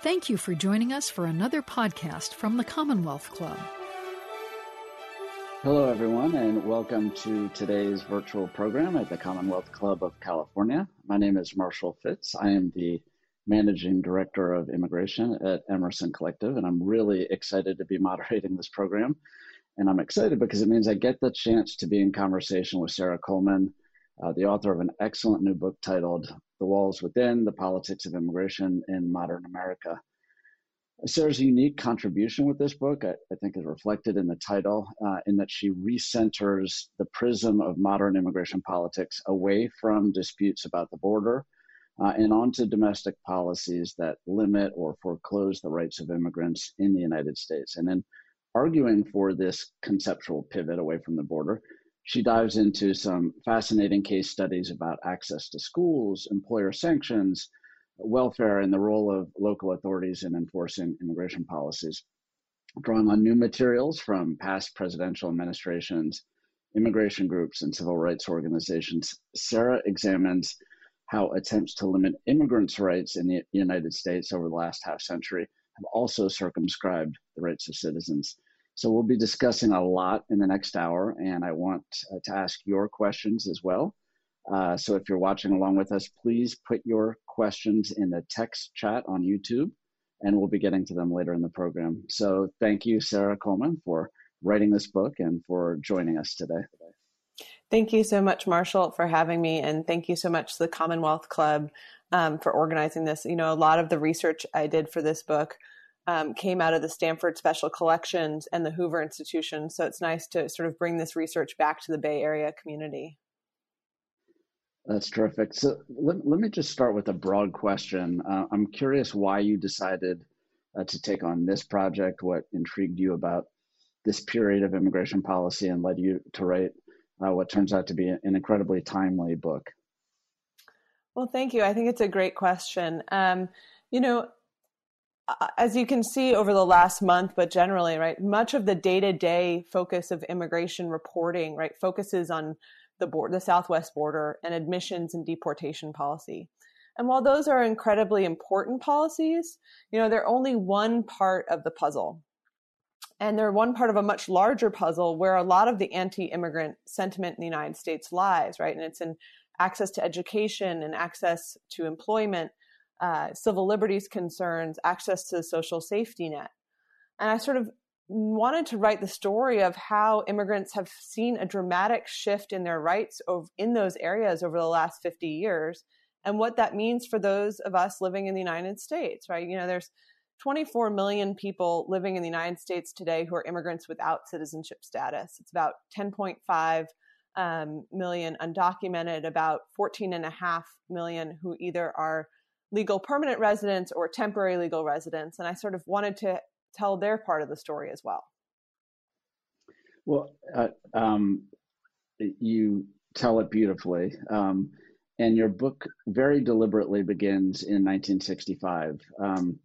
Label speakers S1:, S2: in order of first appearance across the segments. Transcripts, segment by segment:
S1: Thank you for joining us for another podcast from the Commonwealth Club.
S2: Hello, everyone, and welcome to today's virtual program at the Commonwealth Club of California. My name is Marshall Fitz. I am the Managing Director of Immigration at Emerson Collective, and I'm really excited to be moderating this program. And I'm excited because it means I get the chance to be in conversation with Sarah Coleman, uh, the author of an excellent new book titled The Walls Within The Politics of Immigration in Modern America. Sarah's unique contribution with this book, I, I think, is reflected in the title, uh, in that she recenters the prism of modern immigration politics away from disputes about the border uh, and onto domestic policies that limit or foreclose the rights of immigrants in the United States. And in arguing for this conceptual pivot away from the border, she dives into some fascinating case studies about access to schools, employer sanctions, welfare, and the role of local authorities in enforcing immigration policies. Drawing on new materials from past presidential administrations, immigration groups, and civil rights organizations, Sarah examines how attempts to limit immigrants' rights in the United States over the last half century have also circumscribed the rights of citizens. So we'll be discussing a lot in the next hour, and I want uh, to ask your questions as well. Uh, so if you're watching along with us, please put your questions in the text chat on YouTube, and we'll be getting to them later in the program. So thank you, Sarah Coleman, for writing this book and for joining us today.
S3: Thank you so much, Marshall, for having me, and thank you so much to the Commonwealth Club um, for organizing this. You know, a lot of the research I did for this book um, came out of the Stanford Special Collections and the Hoover Institution. So it's nice to sort of bring this research back to the Bay Area community.
S2: That's terrific. So let, let me just start with a broad question. Uh, I'm curious why you decided uh, to take on this project, what intrigued you about this period of immigration policy and led you to write uh, what turns out to be an incredibly timely book.
S3: Well, thank you. I think it's a great question. Um, you know, Uh, as you can see over the last month, but generally, right, much of the day to day focus of immigration reporting, right, focuses on the board, the Southwest border and admissions and deportation policy. And while those are incredibly important policies, you know, they're only one part of the puzzle. And they're one part of a much larger puzzle where a lot of the anti immigrant sentiment in the United States lies, right? And it's in access to education and access to employment uh, civil liberties concerns, access to the social safety net. And I sort of wanted to write the story of how immigrants have seen a dramatic shift in their rights in those areas over the last 50 years and what that means for those of us living in the United States, right? You know, there's 24 million people living in the United States today who are immigrants without citizenship status. It's about 10.5 um, million undocumented, about 14.5 million who either are legal permanent residents or temporary legal residents. And I sort of wanted to tell their part of the story as well.
S2: Well, uh, um, you tell it beautifully. Um, and your book very deliberately begins in 1965. Um,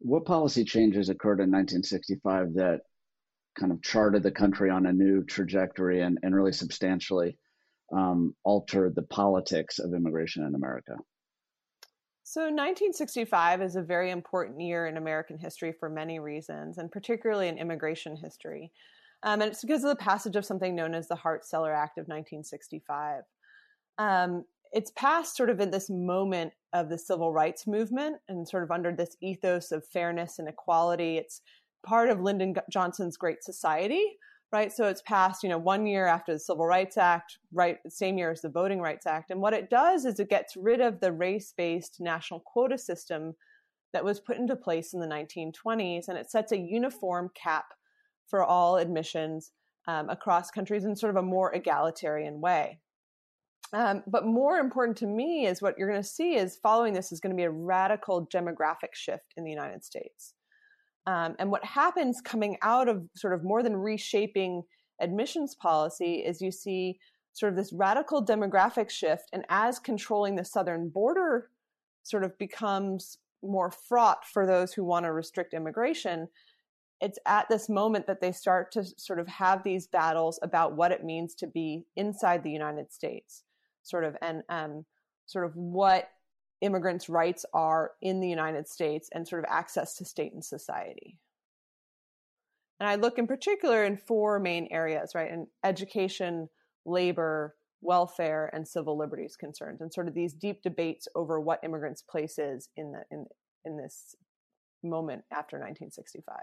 S2: what policy changes occurred in 1965 that kind of charted the country on a new trajectory and, and really substantially um, altered the politics of immigration in America?
S3: So 1965 is a very important year in American history for many reasons, and particularly in immigration history. Um, and it's because of the passage of something known as the Hart-Celler Act of 1965. Um, it's passed sort of in this moment of the civil rights movement and sort of under this ethos of fairness and equality. It's part of Lyndon Johnson's Great Society, right? So it's passed, you know, one year after the Civil Rights Act, right, same year as the Voting Rights Act. And what it does is it gets rid of the race-based national quota system that was put into place in the 1920s, and it sets a uniform cap for all admissions um, across countries in sort of a more egalitarian way. Um, but more important to me is what you're going to see is following this is going to be a radical demographic shift in the United States. Um, and what happens coming out of sort of more than reshaping admissions policy is you see sort of this radical demographic shift. And as controlling the southern border sort of becomes more fraught for those who want to restrict immigration, it's at this moment that they start to sort of have these battles about what it means to be inside the United States, sort of, and um, sort of what immigrants' rights are in the United States and sort of access to state and society. And I look in particular in four main areas, right? In education, labor, welfare, and civil liberties concerns, and sort of these deep debates over what immigrants' place is in the in in this moment after 1965.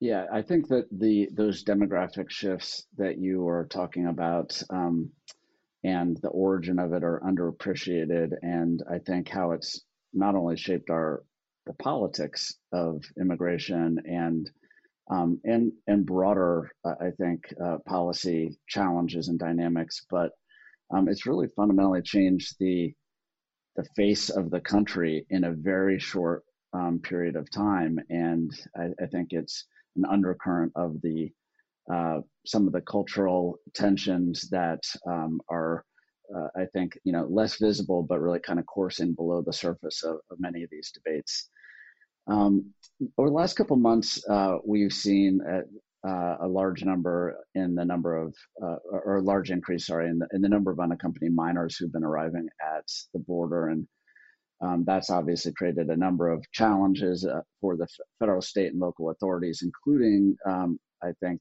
S2: Yeah, I think that the those demographic shifts that you were talking about um, and the origin of it are underappreciated, and I think how it's not only shaped our the politics of immigration and um, and and broader, uh, I think, uh, policy challenges and dynamics, but um, it's really fundamentally changed the the face of the country in a very short um, period of time, and I, I think it's an undercurrent of the uh, some of the cultural tensions that um, are, uh, I think, you know, less visible, but really kind of coursing below the surface of, of many of these debates. Um, over the last couple months, uh, we've seen a, uh, a, large number in the number of, uh, or a large increase, sorry, in the, in the number of unaccompanied minors who've been arriving at the border and um, that's obviously created a number of challenges uh, for the federal, state, and local authorities, including, um, I think,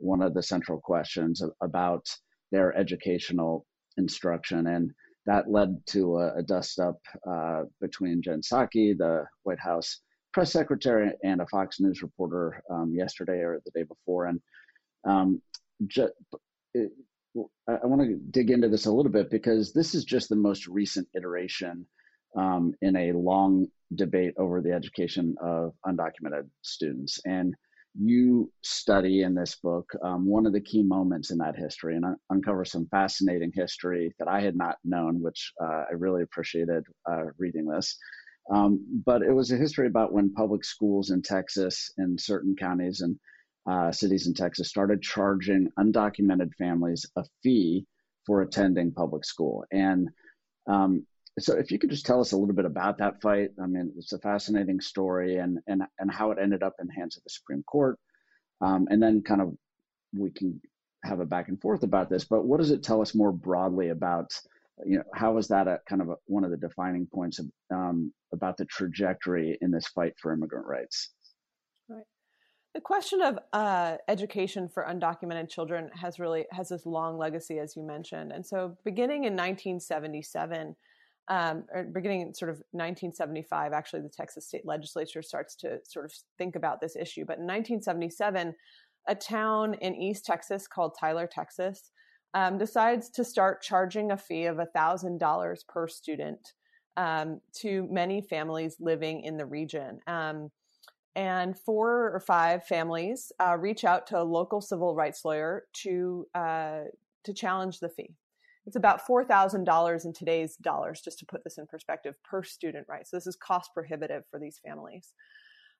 S2: one of the central questions about their educational instruction. And that led to a, a dust up uh, between Jen Psaki, the White House press secretary, and a Fox News reporter um, yesterday or the day before. And um, ju- it, I want to dig into this a little bit because this is just the most recent iteration um, in a long debate over the education of undocumented students. And you study in this book um, one of the key moments in that history and un- uncover some fascinating history that I had not known, which uh, I really appreciated uh, reading this. Um, but it was a history about when public schools in Texas, in certain counties and uh, cities in Texas, started charging undocumented families a fee for attending public school. And um, so if you could just tell us a little bit about that fight, I mean, it's a fascinating story and and and how it ended up in the hands of the Supreme Court, um, and then kind of we can have a back and forth about this. But what does it tell us more broadly about? You know, how is that a kind of a, one of the defining points of, um, about the trajectory in this fight for immigrant rights?
S3: Right. The question of uh, education for undocumented children has really has this long legacy, as you mentioned. And so, beginning in 1977, um, beginning in sort of 1975, actually, the Texas state legislature starts to sort of think about this issue. But in 1977, a town in East Texas called Tyler, Texas, um, decides to start charging a fee of $1,000 per student um, to many families living in the region. Um, and four or five families uh, reach out to a local civil rights lawyer to uh, to challenge the fee. It's about $4,000 in today's dollars, just to put this in perspective, per student, right? So this is cost prohibitive for these families.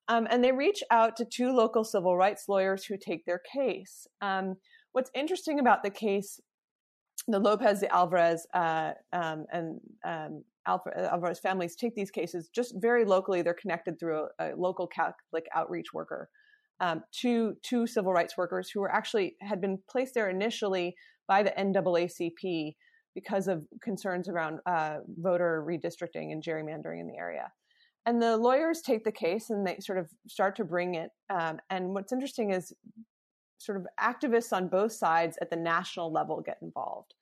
S3: Um, and they reach out to two local civil rights lawyers who take their case. Um, what's interesting about the case, the Lopez, the Alvarez, uh, um, and um, Alvarez families take these cases just very locally. They're connected through a, a local Catholic outreach worker um, to two civil rights workers who were actually had been placed there initially by the NAACP because of concerns around uh, voter redistricting and gerrymandering in the area. And the lawyers take the case and they sort of start to bring it. Um, and what's interesting is sort of activists on both sides at the national level get involved.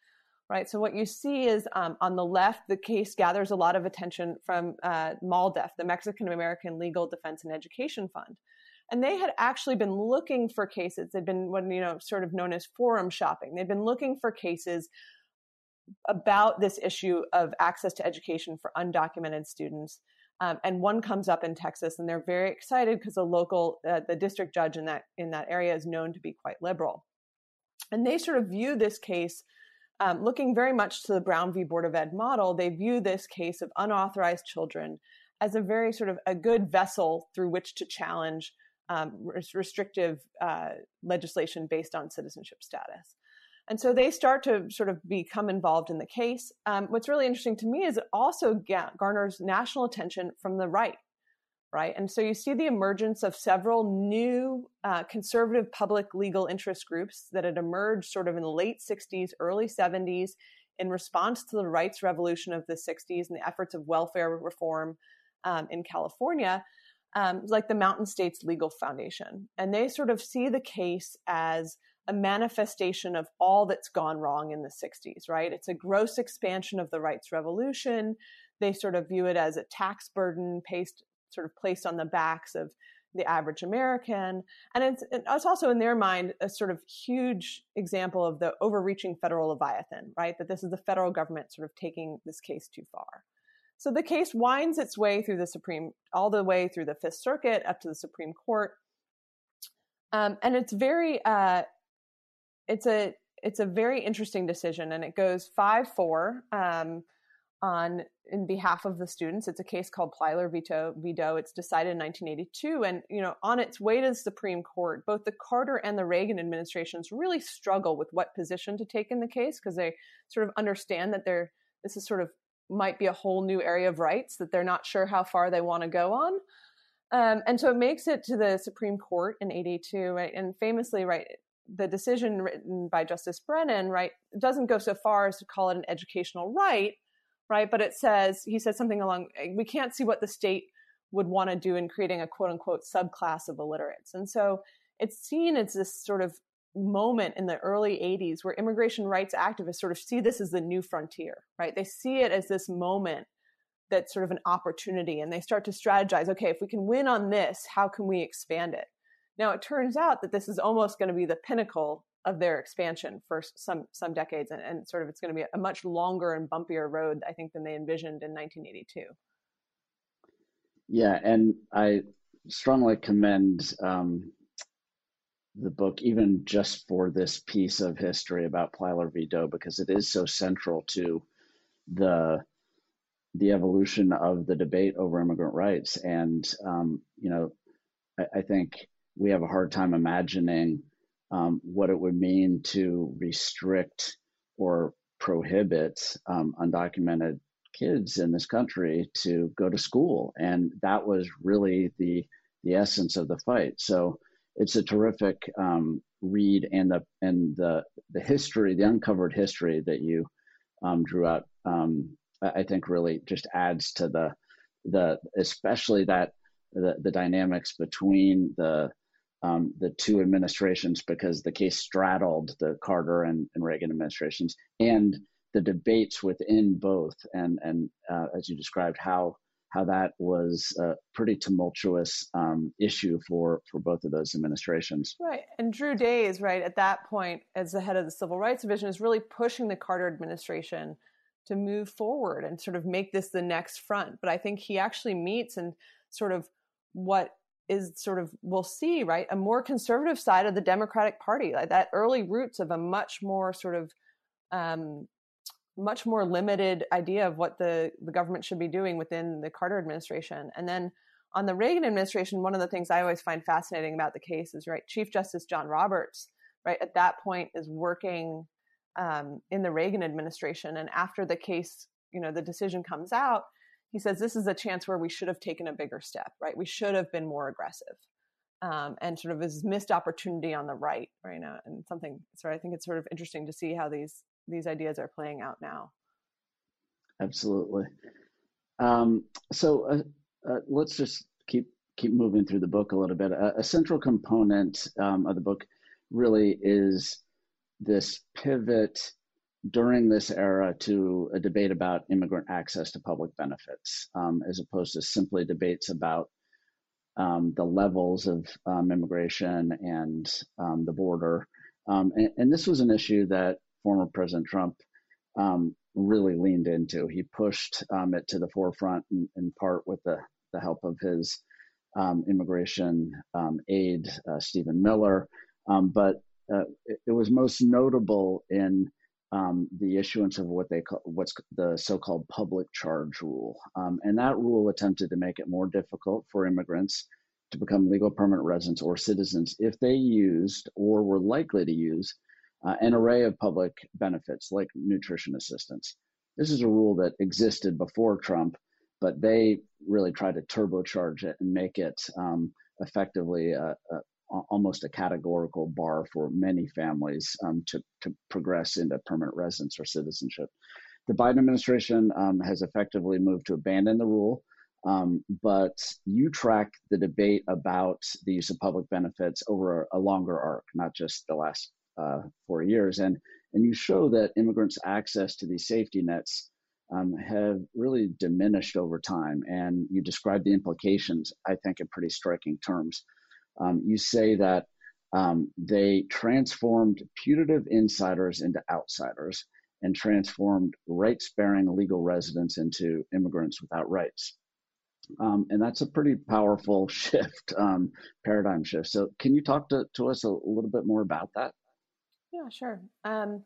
S3: Right. So what you see is um, on the left, the case gathers a lot of attention from uh, MALDEF, the Mexican American Legal Defense and Education Fund, and they had actually been looking for cases. They'd been what you know sort of known as forum shopping. They'd been looking for cases about this issue of access to education for undocumented students. Um, and one comes up in texas and they're very excited because the local uh, the district judge in that in that area is known to be quite liberal. And they sort of view this case um, looking very much to the brown v. Board of ed model they view this case of unauthorized children as a very sort of a good vessel through which to challenge um, restrictive uh, legislation based on citizenship status. And so they start to sort of become involved in the case. Um, what's really interesting to me is it also garners national attention from the right, right? And so you see the emergence of several new uh, conservative public legal interest groups that had emerged sort of in the late 60s, early 70s in response to the rights revolution of the 60s and the efforts of welfare reform um, in California, um, like the Mountain States Legal Foundation. And they sort of see the case as a manifestation of all that's gone wrong in the 60s, right? It's a gross expansion of the rights revolution. They sort of view it as a tax burden placed, sort of placed on the backs of the average American. And it's, it's also in their mind a sort of huge example of the overreaching federal leviathan, right? That this is the federal government sort of taking this case too far. So the case winds its way through the Supreme, all the way through the Fifth Circuit up to the Supreme Court. Um, and it's very, uh, it's a, it's a very interesting decision, and it goes five four. Um, on in behalf of the students. It's a case called Plyler v. Doe. Veto. It's decided in 1982, and you know, on its way to the Supreme Court, both the Carter and the Reagan administrations really struggle with what position to take in the case because they sort of understand that they're this is sort of might be a whole new area of rights that they're not sure how far they want to go on. Um, and so it makes it to the Supreme Court in 82, right? And famously, right, the decision written by Justice Brennan, right, doesn't go so far as to call it an educational right, right? But it says, he says something along, we can't see what the state would want to do in creating a quote unquote subclass of illiterates. And so it's seen as this sort of moment in the early 80s where immigration rights activists sort of see this as the new frontier, right? They see it as this moment that's sort of an opportunity and they start to strategize okay, if we can win on this, how can we expand it? Now, it turns out that this is almost going to be the pinnacle of their expansion for some some decades, and, and sort of it's going to be a much longer and bumpier road, I think, than they envisioned in 1982.
S2: Yeah, and I strongly commend um, the book, even just for this piece of history about Plyler v. Doe, because it is so central to the the evolution of the debate over immigrant rights. And um, you know, I, I, think we have a hard time imagining um, what it would mean to restrict or prohibit um, undocumented kids in this country to go to school, and that was really the the essence of the fight. So it's a terrific um, read, and the and the the history, the uncovered history that you um, drew out, um, I think really just adds to the the especially that the, the dynamics between the um, the two administrations because the case straddled the Carter and, and Reagan administrations and the debates within both and and uh, as you described how how that was a pretty tumultuous um, issue for for both of those administrations.
S3: Right, and Drew Days, right at that point as the head of the Civil Rights Division, is really pushing the Carter administration to move forward and sort of make this the next front. But I think he actually meets and sort of what is sort of we'll see right a more conservative side of the democratic party like that early roots of a much more sort of um, much more limited idea of what the, the government should be doing within the carter administration and then on the reagan administration one of the things i always find fascinating about the case is right chief justice john roberts right at that point is working um, in the reagan administration and after the case you know the decision comes out he says this is a chance where we should have taken a bigger step, right? We should have been more aggressive. Um, and sort of this missed opportunity on the right right now and something so i think it's sort of interesting to see how these these ideas are playing out now.
S2: Absolutely. Um, so uh, uh, let's just keep keep moving through the book a little bit. A, a central component um, of the book really is this pivot during this era to a debate about immigrant access to public benefits, um, as opposed to simply debates about um, the levels of um, immigration and um, the border. Um, and, and, this was an issue that former President Trump um, really leaned into. He pushed it to the forefront in, in, part with the, the help of his immigration aide, uh, Stephen Miller. but uh, it, it was most notable in um, the issuance of what they call what's the so-called public charge rule, um, and that rule attempted to make it more difficult for immigrants to become legal permanent residents or citizens if they used or were likely to use uh, an array of public benefits like nutrition assistance. This is a rule that existed before Trump, but they really tried to turbocharge it and make it um, effectively a, a, almost a categorical bar for many families um, to, to progress into permanent residence or citizenship. The Biden administration um, has effectively moved to abandon the rule, um, but you track the debate about the use of public benefits over a, longer arc, not just the last uh, four years, and and you show that immigrants' access to these safety nets um, have really diminished over time. And you describe the implications, I think, in pretty striking terms. Um, you say that um, they transformed putative insiders into outsiders and transformed rights bearing legal residents into immigrants without rights. Um, and that's a pretty powerful shift, um, paradigm shift. So, can you talk to, to us a little bit more about that?
S3: Yeah, sure. Um,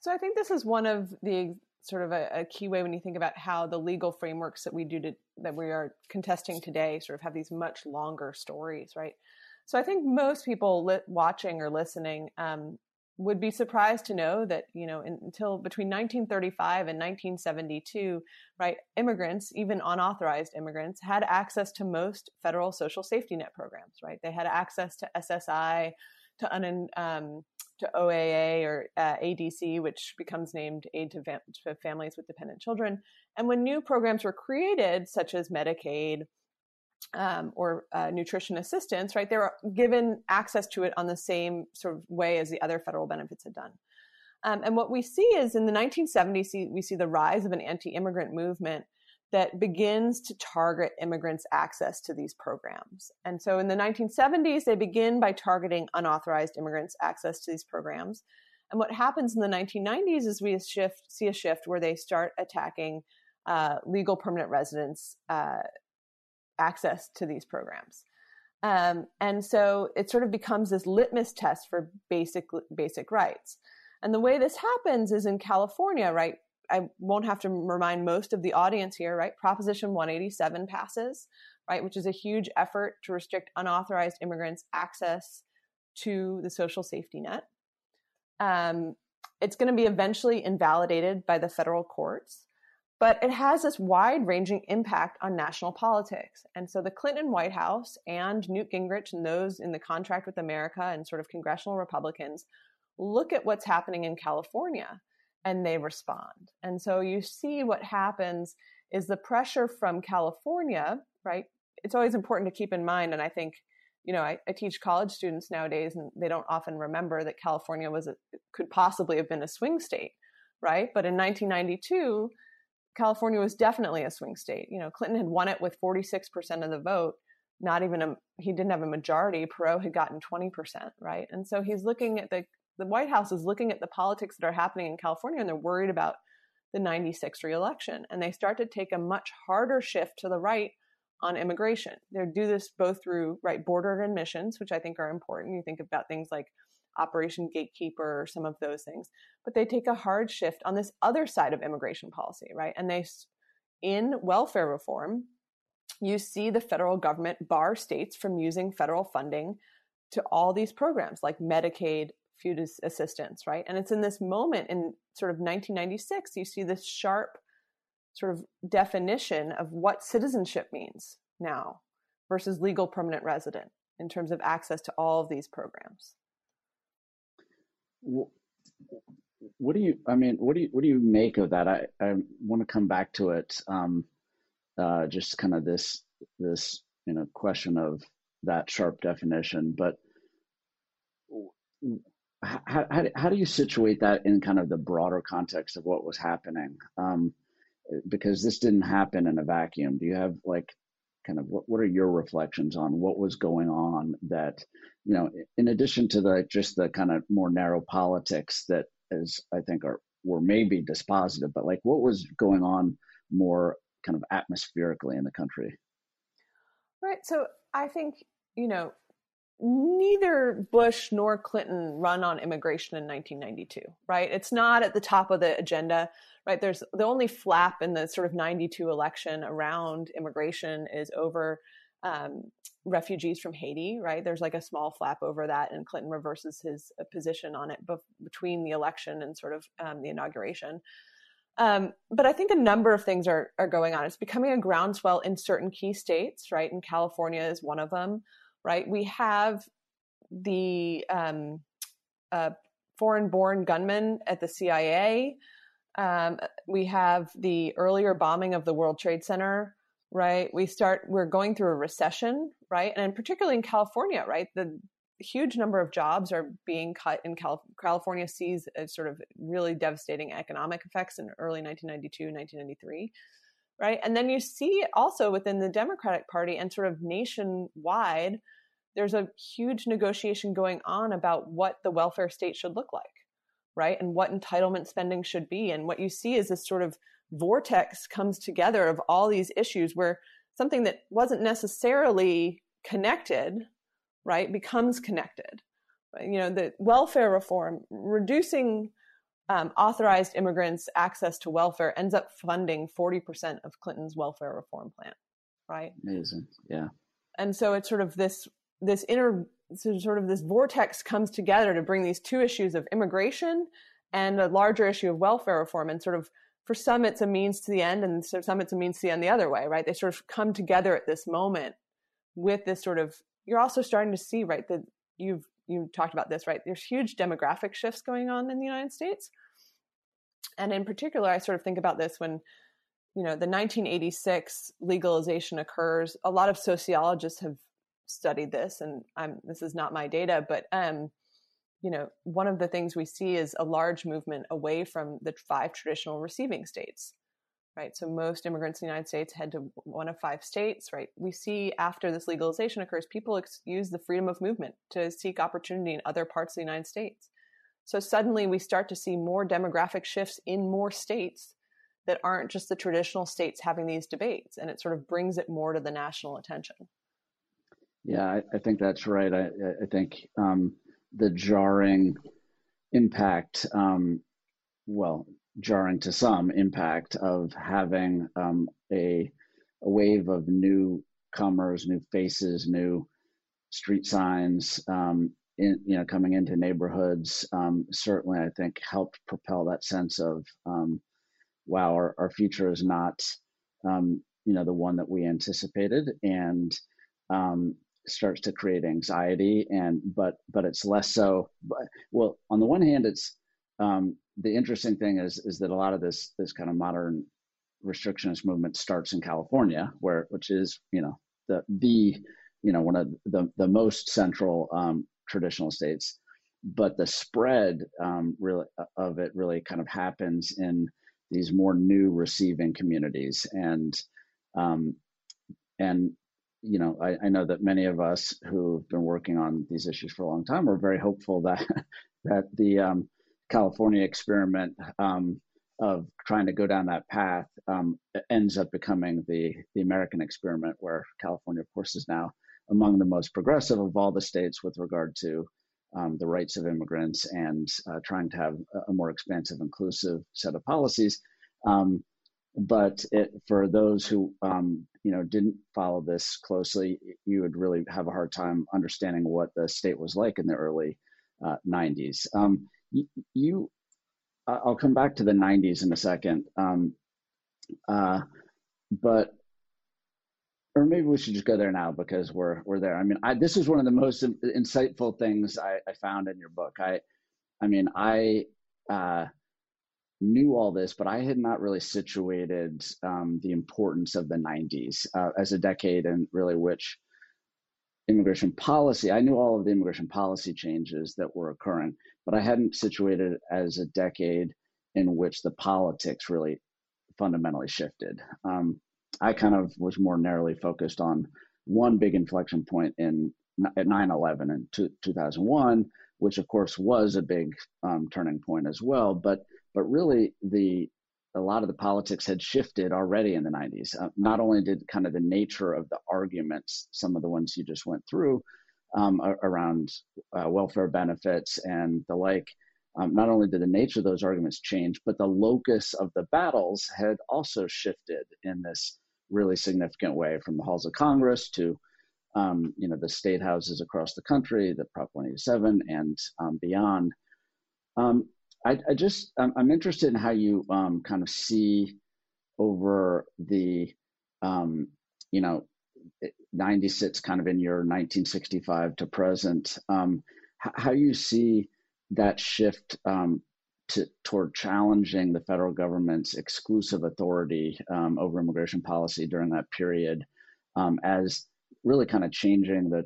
S3: so, I think this is one of the sort of a, a, key way when you think about how the legal frameworks that we do to, that we are contesting today sort of have these much longer stories, right? So I think most people li- watching or listening um, would be surprised to know that you know in, until between 1935 and 1972 right immigrants even unauthorized immigrants had access to most federal social safety net programs right they had access to ssi to un, um, to OAA or uh, ADC, which becomes named Aid to, to, Families with Dependent Children. And when new programs were created, such as Medicaid um, or uh, nutrition assistance, right, they were given access to it on the same sort of way as the other federal benefits had done. Um, and what we see is in the 1970s, we see the rise of an anti immigrant movement that begins to target immigrants' access to these programs. And so in the 1970s, they begin by targeting unauthorized immigrants' access to these programs. And what happens in the 1990s is we shift, see a shift where they start attacking uh, legal permanent residents' uh, access to these programs. Um, and so it sort of becomes this litmus test for basic basic rights. And the way this happens is in California, right? I won't have to remind most of the audience here, right? Proposition 187 passes, right, which is a huge effort to restrict unauthorized immigrants' access to the social safety net. Um, it's going to be eventually invalidated by the federal courts, but it has this wide ranging impact on national politics. And so the Clinton White House and Newt Gingrich and those in the contract with America and sort of congressional Republicans look at what's happening in California and they respond. And so you see what happens is the pressure from California, right? It's always important to keep in mind. And I think, you know, I, I teach college students nowadays, and they don't often remember that California was a, could possibly have been a swing state, right? But in 1992, California was definitely a swing state. You know, Clinton had won it with 46% of the vote. Not even a, he didn't have a majority. Perot had gotten 20%, right? And so he's looking at the the White House is looking at the politics that are happening in California and they're worried about the 96 reelection. And they start to take a much harder shift to the right on immigration. They do this both through right border admissions, which I think are important. You think about things like Operation Gatekeeper or some of those things, but they take a hard shift on this other side of immigration policy, right? And they, in welfare reform, you see the federal government bar states from using federal funding to all these programs like Medicaid, food assistance, right? And it's in this moment in sort of 1996, you see this sharp sort of definition of what citizenship means now versus legal permanent resident in terms of access to all of these programs.
S2: What do you? I mean, what do you? What do you make of that? I I want to come back to it. Um, uh, just kind of this this you know question of that sharp definition, but how, how, do you situate that in kind of the broader context of what was happening? Um, because this didn't happen in a vacuum. Do you have like kind of what, what are your reflections on what was going on that, you know, in addition to the just the kind of more narrow politics that is, I think are were maybe dispositive, but like what was going on more kind of atmospherically in the country?
S3: Right. So I think, you know, neither Bush nor Clinton run on immigration in 1992, right? It's not at the top of the agenda, right? There's the only flap in the sort of 92 election around immigration is over um, refugees from Haiti, right? There's like a small flap over that, and Clinton reverses his uh, position on it between the election and sort of um, the inauguration. Um, but I think a number of things are are going on. It's becoming a groundswell in certain key states, right? And California is one of them right? We have the um, uh, foreign-born gunmen at the CIA. Um, we have the earlier bombing of the World Trade Center. Right, we start. We're going through a recession, right, and particularly in California, right, the huge number of jobs are being cut in Cal- California sees a sort of really devastating economic effects in early 1992 1993 right? And then you see also within the democratic party and sort of nationwide there's a huge negotiation going on about what the welfare state should look like right? And what entitlement spending should be. And what you see is this sort of vortex comes together of all these issues where something that wasn't necessarily connected right, becomes connected. You know, the welfare reform, reducing um, authorized immigrants' access to welfare ends up funding 40% of Clinton's welfare reform plan, right?
S2: Amazing. Yeah.
S3: And so it's sort of this, this inner, sort of this vortex comes together to bring these two issues of immigration and a larger issue of welfare reform and sort of for some it's a means to the end and so some it's a means to the end the other way right they sort of come together at this moment with this sort of you're also starting to see right that you've you talked about this right? There's huge demographic shifts going on in the united states. And in particular i sort of think about this when you know the 1986 legalization occurs. A lot of sociologists have studied this and i'm this is not my data but um you know one of the things we see is a large movement away from the five traditional receiving states right? So most immigrants in the United States head to one of five states, right? We see after this legalization occurs, people ex- use the freedom of movement to seek opportunity in other parts of the United States. So suddenly we start to see more demographic shifts in more states that aren't just the traditional states having these debates, and it sort of brings it more to the national attention.
S2: Yeah, I, I think that's right. I, I think um, the jarring impact, um, well, jarring to some impact of having um, a, a wave of newcomers, new faces, new street signs, um, in, you know, coming into neighborhoods. Um, certainly, I think helped propel that sense of, um, wow, our, our future is not, um, you know, the one that we anticipated, and um, starts to create anxiety. And but but it's less so. But well, on the one hand, it's um, the interesting thing is is that a lot of this this kind of modern restrictionist movement starts in California, where which is you know the the you know one of the the most central um, traditional states, but the spread um, really of it really kind of happens in these more new receiving communities. And um, and you know I, I know that many of us who've been working on these issues for a long time are very hopeful that that the um, California experiment um, of trying to go down that path um, ends up becoming the the American experiment, where California, of course, is now among the most progressive of all the states with regard to um, the rights of immigrants and uh, trying to have a more expansive, inclusive set of policies. Um, but it, for those who um, you know didn't follow this closely, you would really have a hard time understanding what the state was like in the early uh, 90s. Um, you, I'll come back to the 90s in a second. Um, uh, but or maybe we should just go there now because we're we're there. I mean, I, this is one of the most insightful things I, I, found in your book. I, I mean, I uh, knew all this, but I had not really situated um, the importance of the '90s uh, as a decade, and really which immigration policy. I knew all of the immigration policy changes that were occurring, but I hadn't situated it as a decade in which the politics really fundamentally shifted. Um, I kind of was more narrowly focused on one big inflection point in at 9/11 in 2001, which of course was a big um, turning point as well. But but really the a lot of the politics had shifted already in the 90s. Uh, not only did kind of the nature of the arguments, some of the ones you just went through um, around uh, welfare benefits and the like, um, not only did the nature of those arguments change, but the locus of the battles had also shifted in this really significant way from the halls of Congress to um, you know the state houses across the country, the Prop 187, and um, beyond. Um, I, I just I'm, I'm, interested in how you um, kind of see over the um, you know 90 sits kind of in your 1965 to present. Um, how you see that shift um, to, toward challenging the federal government's exclusive authority um, over immigration policy during that period um, as really kind of changing the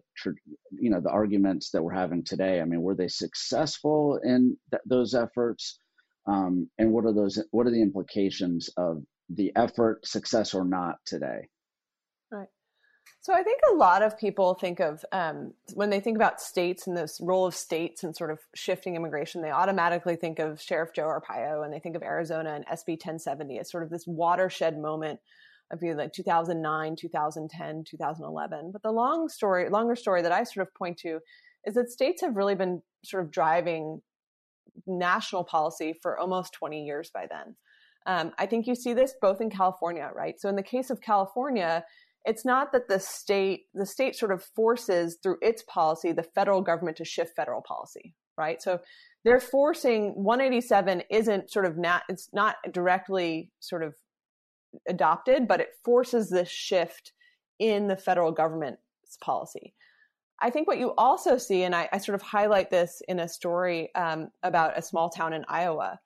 S2: you know the arguments that we're having today. I mean were they successful in th- those efforts? Um, and what are those what are the implications of the effort success or not today?
S3: Right. So I think a lot of people think of um, when they think about states and this role of states and sort of shifting immigration, they automatically think of Sheriff Joe Arpaio and they think of Arizona and SB 1070 as sort of this watershed moment of either like 2009, 2010, 2011. But the long story, longer story that I sort of point to is that states have really been sort of driving national policy for almost 20 years by then. Um, I think you see this both in California, right? So in the case of California, it's not that the state the state sort of forces through its policy the federal government to shift federal policy right so they're forcing 187 isn't sort of not it's not directly sort of adopted but it forces this shift in the federal government's policy. I think what you also see and i, I sort of highlight this in a story um, about a small town in iowa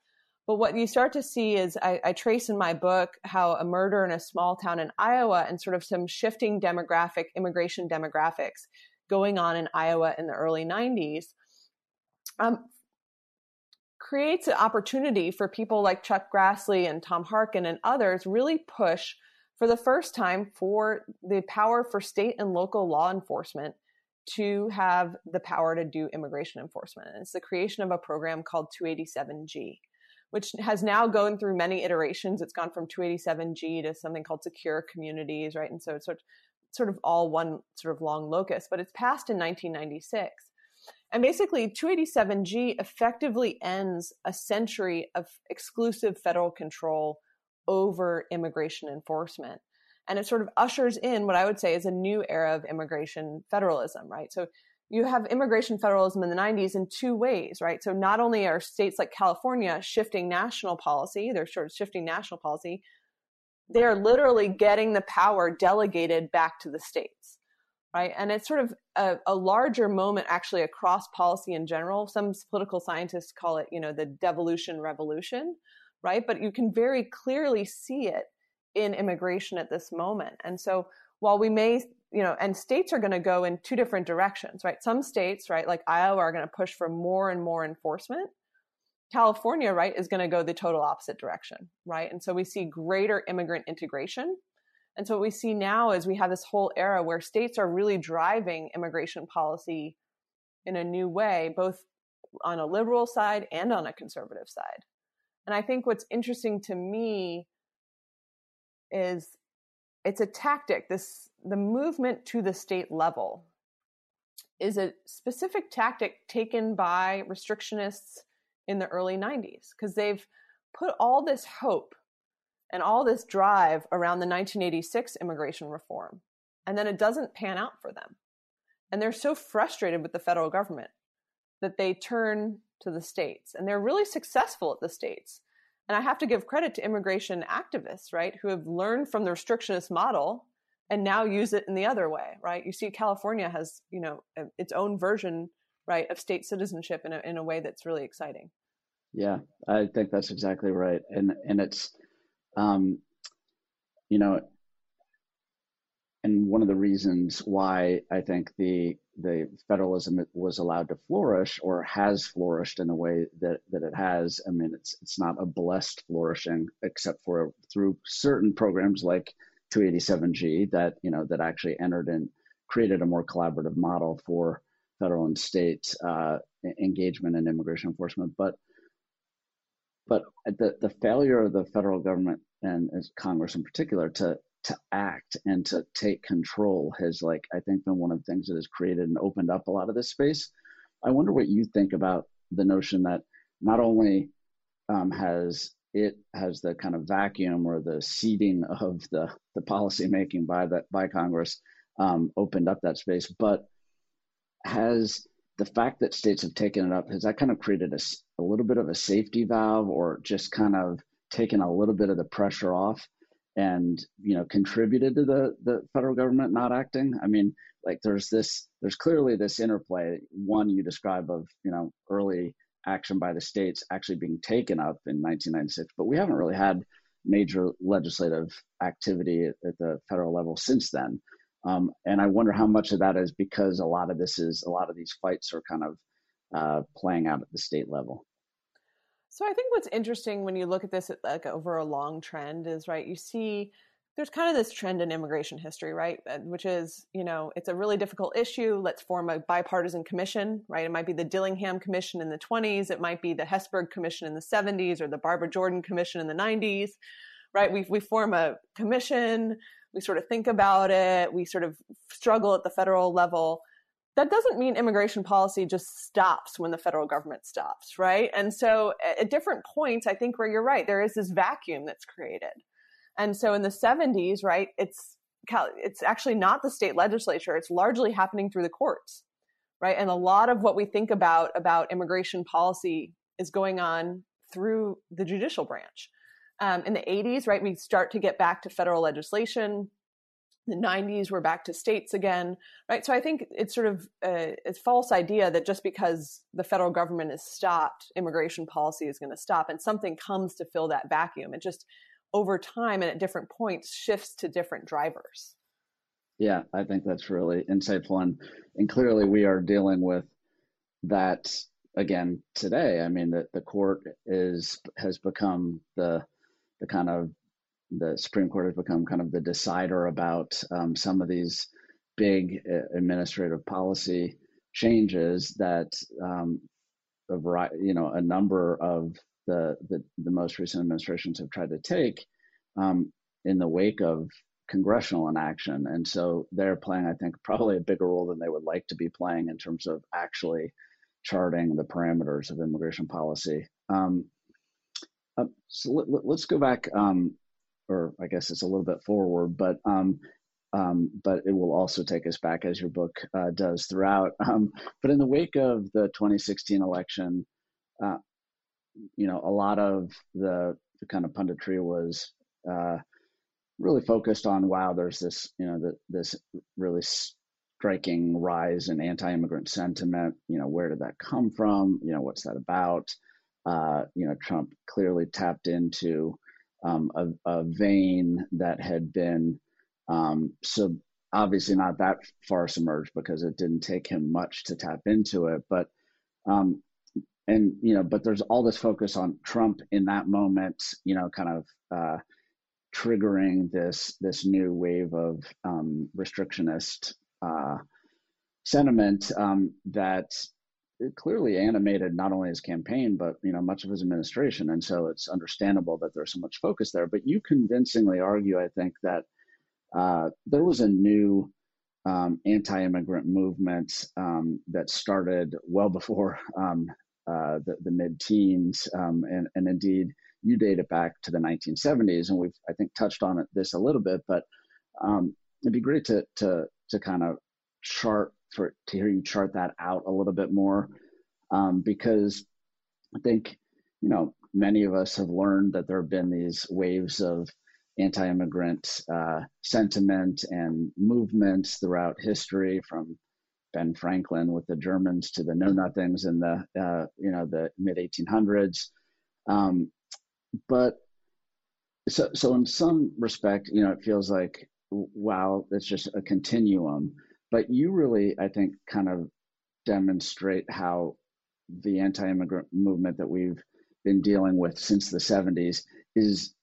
S3: but what you start to see is I, I, trace in my book how a murder in a small town in Iowa and sort of some shifting demographic, immigration demographics going on in Iowa in the early 90s um, creates an opportunity for people like Chuck Grassley and Tom Harkin and others really push for the first time for the power for state and local law enforcement to have the power to do immigration enforcement. And it's the creation of a program called 287G which has now gone through many iterations. It's gone from 287G to something called secure communities, right? And so it's sort of, sort of all one sort of long locus, but it's passed in 1996. And basically, 287G effectively ends a century of exclusive federal control over immigration enforcement. And it sort of ushers in what I would say is a new era of immigration federalism, right? So you have immigration federalism in the 90s in two ways, right? So not only are states like California shifting national policy, they're sort of shifting national policy, they are literally getting the power delegated back to the states, right? And it's sort of a, a larger moment actually across policy in general. Some political scientists call it, you know, the devolution revolution, right? But you can very clearly see it in immigration at this moment. And so while we may you know, and states are going to go in two different directions, right? Some states, right, like Iowa, are going to push for more and more enforcement. California, right, is going to go the total opposite direction, right? And so we see greater immigrant integration. And so what we see now is we have this whole era where states are really driving immigration policy in a new way, both on a liberal side and on a conservative side. And I think what's interesting to me is it's a tactic this the movement to the state level is a specific tactic taken by restrictionists in the early 90s because they've put all this hope and all this drive around the 1986 immigration reform. And then it doesn't pan out for them. And they're so frustrated with the federal government that they turn to the states. And they're really successful at the states. And I have to give credit to immigration activists, right, who have learned from the restrictionist model and now use it in the other way, right? You see, California has, you know, its own version, right, of state citizenship in a, in a way that's really exciting.
S2: Yeah, I think that's exactly right, and and it's, um, you know, and one of the reasons why I think the the federalism was allowed to flourish or has flourished in the way that, that it has. I mean, it's it's not a blessed flourishing, except for through certain programs like 287G that you know that actually entered and created a more collaborative model for federal and state uh, engagement in immigration enforcement. But but the the failure of the federal government and Congress in particular to to act and to take control has like i think been one of the things that has created and opened up a lot of this space. I wonder what you think about the notion that not only um, has it has the kind of vacuum or the ceding of the the policy making by that by congress um, opened up that space but has the fact that states have taken it up has that kind of created a, a little bit of a safety valve or just kind of taken a little bit of the pressure off and you know contributed to the the federal government not acting? I mean like there's this there's clearly this interplay one you describe of you know early action by the states actually being taken up in 1996 but we haven't really had major legislative activity at, at the federal level since then um, and i wonder how much of that is because a lot of this is a lot of these fights are kind of uh, playing out at the state level
S3: so I think what's interesting when you look at this like over a long trend is right. You see, there's kind of this trend in immigration history, right? Which is, you know, it's a really difficult issue. Let's form a bipartisan commission, right? It might be the Dillingham Commission in the 20s. It might be the Hesburgh Commission in the 70s or the Barbara Jordan Commission in the 90s, right? We we form a commission. We sort of think about it. We sort of struggle at the federal level that doesn't mean immigration policy just stops when the federal government stops, right? And so at different points, I think where you're right, there is this vacuum that's created. And so in the 70s, right, it's it's actually not the state legislature, it's largely happening through the courts. Right? And a lot of what we think about about immigration policy is going on through the judicial branch. Um, in the 80s, right, we start to get back to federal legislation. The 90s we're back to states again right? So i think it's sort of a, a false idea that just because the federal government is stopped immigration policy is going to stop and something comes to fill that vacuum it just over time and at different points shifts to different drivers.
S2: Yeah i think that's really insightful and and clearly we are dealing with that again today. I mean that the court is has become the the kind of the Supreme Court has become kind of the decider about um, some of these big uh, administrative policy changes that um, a variety, you know, a number of the, the, the most recent administrations have tried to take um, in the wake of congressional inaction, and so they're playing, I think, probably a bigger role than they would like to be playing in terms of actually charting the parameters of immigration policy. Um, uh, so let, us go back um, or I guess it's a little bit forward, but um, um, but it will also take us back as your book uh, does throughout. Um, but in the wake of the 2016 election, uh, you know, a lot of the, the kind of punditry was uh, really focused on wow, there's this you know the, this really striking rise in anti-immigrant sentiment. You know, where did that come from? You know, what's that about? Uh, you know, Trump clearly tapped into um, a, a, vein that had been um, so obviously not that far submerged because it didn't take him much to tap into it but um, and you know but there's all this focus on trump in that moment you know kind of uh, triggering this this new wave of um, restrictionist uh, sentiment um, that clearly animated not only his campaign but you know much of his administration. And so it's understandable that there's so much focus there. But you convincingly argue i think that uh, there was a new um, anti-immigrant movement um, that started well before um, uh, the, the, mid-teens um, and, and, indeed you date it back to the 1970s and we've i think touched on it, this a little bit but um, it'd be great to to to kind of chart for to hear you chart that out a little bit more. Um, because I think you know many of us have learned that there have been these waves of anti-immigrant uh, sentiment and movements throughout history from Ben Franklin with the Germans to the Know Nothings in the uh, you know the mid 1800s, um, but so so in some respect you know it feels like wow it's just a continuum but you really, I think, kind of demonstrate how the anti-immigrant movement that we've been dealing with since the 70s is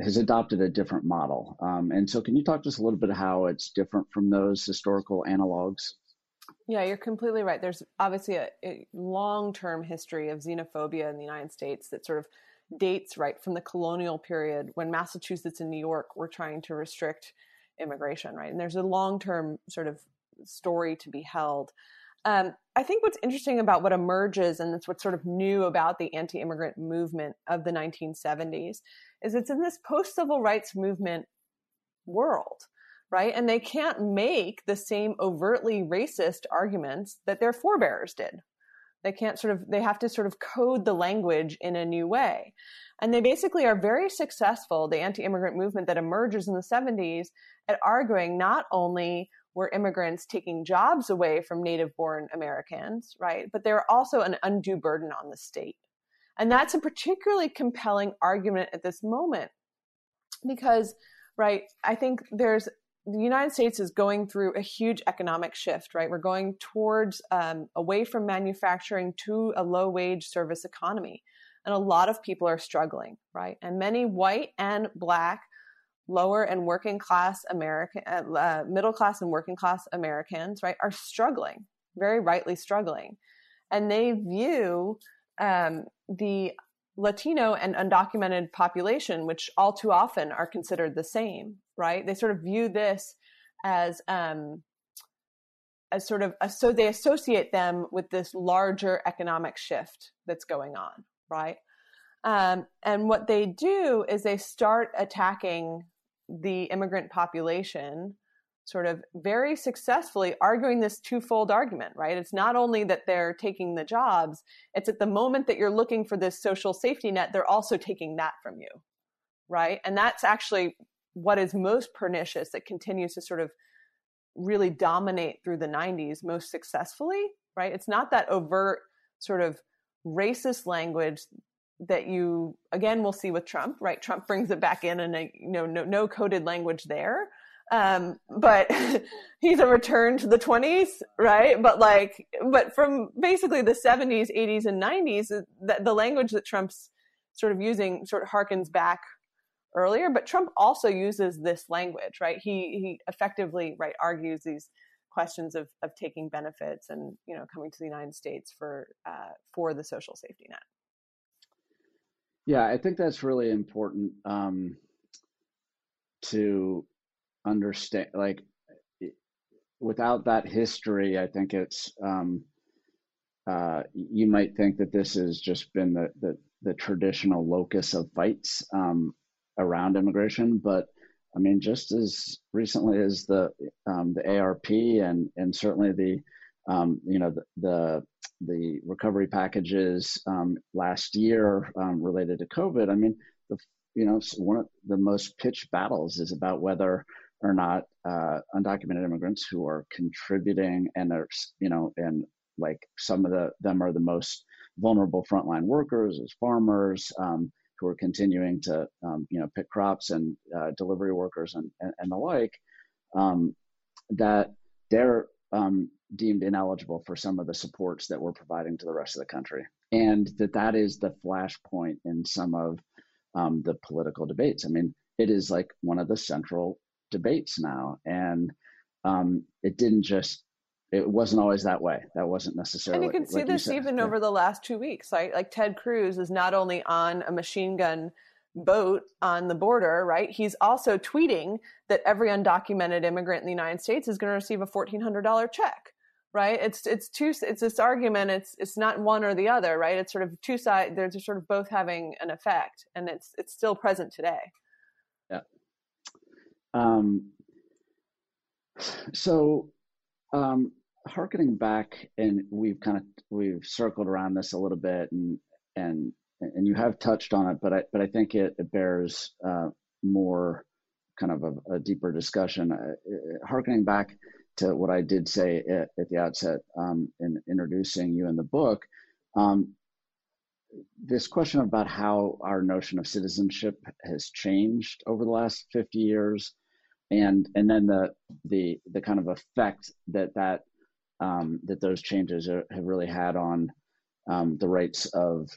S2: has adopted a different model. Um, and so, can you talk to us a little bit how it's different from those historical analogs?
S3: Yeah, you're completely right. There's obviously a, a long term history of xenophobia in the United States that sort of dates right from the colonial period when Massachusetts and New York were trying to restrict immigration, right? And there's a long term sort of story to be held. Um, I think what's interesting about what emerges and that's what's sort of new about the anti immigrant movement of the 1970s is it's in this post civil rights movement world, right? And they can't make the same overtly racist arguments that their forebears did, They can't sort of, they have to sort of code the language in a new way. And they basically are very successful, the anti immigrant movement that emerges in the 70s, at arguing not only were immigrants taking jobs away from native born Americans, right, but they're also an undue burden on the state. And that's a particularly compelling argument at this moment because, right, I think there's the United States is going through a huge economic shift, right? We're going towards um, away from manufacturing to a low wage service economy. And a lot of people are struggling, right? And many white and black, lower and working class American, uh, uh middle class and working class Americans, right, are struggling, very rightly struggling. And they view um, the Latino and undocumented population, which all too often are considered the same, right? They sort of view this as um, as sort of so they associate them with this larger economic shift that's going on, right? Um, and what they do is they start attacking the immigrant population sort of very successfully arguing this twofold argument, right? It's not only that they're taking the jobs, it's at the moment that you're looking for this social safety net, they're also taking that from you, right? And that's actually what is most pernicious that continues to sort of really dominate through the 90s most successfully, right? It's not that overt sort of racist language that you again we'll see with Trump, right? Trump brings it back in and you know no no coded language there um, but he's a return to the 20s, right? But like, but from basically the 70s, 80s, and 90s, uh, the, the language that Trump's sort of using sort of harkens back earlier. But Trump also uses this language, right? He he effectively right argues these questions of of taking benefits and you know coming to the United States for uh, for the social safety net.
S2: Yeah, I think that's really important um, to understand like without that history i think it's um, uh, you might think that this has just been the, the, the traditional locus of fights um, around immigration but i mean just as recently as the um, the arp and and certainly the um, you know the, the, the recovery packages um, last year um, related to covid. I mean the you know one of the most pitched battles is about whether or not uh, undocumented immigrants who are contributing and are you know and like some of the them are the most vulnerable frontline workers as farmers um, who are continuing to um, you know pick crops and uh, delivery workers and, and, and the like um, that they're um, deemed ineligible for some of the supports that we're providing to the rest of the country and that that is the flashpoint in some of um, the political debates i mean it is like one of the central debates now, and um, it didn't just it wasn't always that way. That wasn't necessarily.
S3: And you can see like this even yeah. over the last two weeks. Right? Like Ted Cruz is not only on a machine gun boat on the border, right? He's also tweeting that every undocumented immigrant in the United States is going to receive a fourteen hundred dollar check. Right? It's it's two. It's this argument. It's it's not one or the other. Right? It's sort of two sides. They're sort of both having an effect, and it's it's still present today.
S2: Yeah. Um, so, um, harkening back, and we've kind of we've circled around this a little bit, and and and you have touched on it, but I but I think it, it bears uh, more kind of a, a deeper discussion. Harkening back to what I did say at, at the outset um, in introducing you in the book, um, this question about how our notion of citizenship has changed over the last 50 years and and then the the the kind of effect that that um, that those changes are, have really had on um, the rights of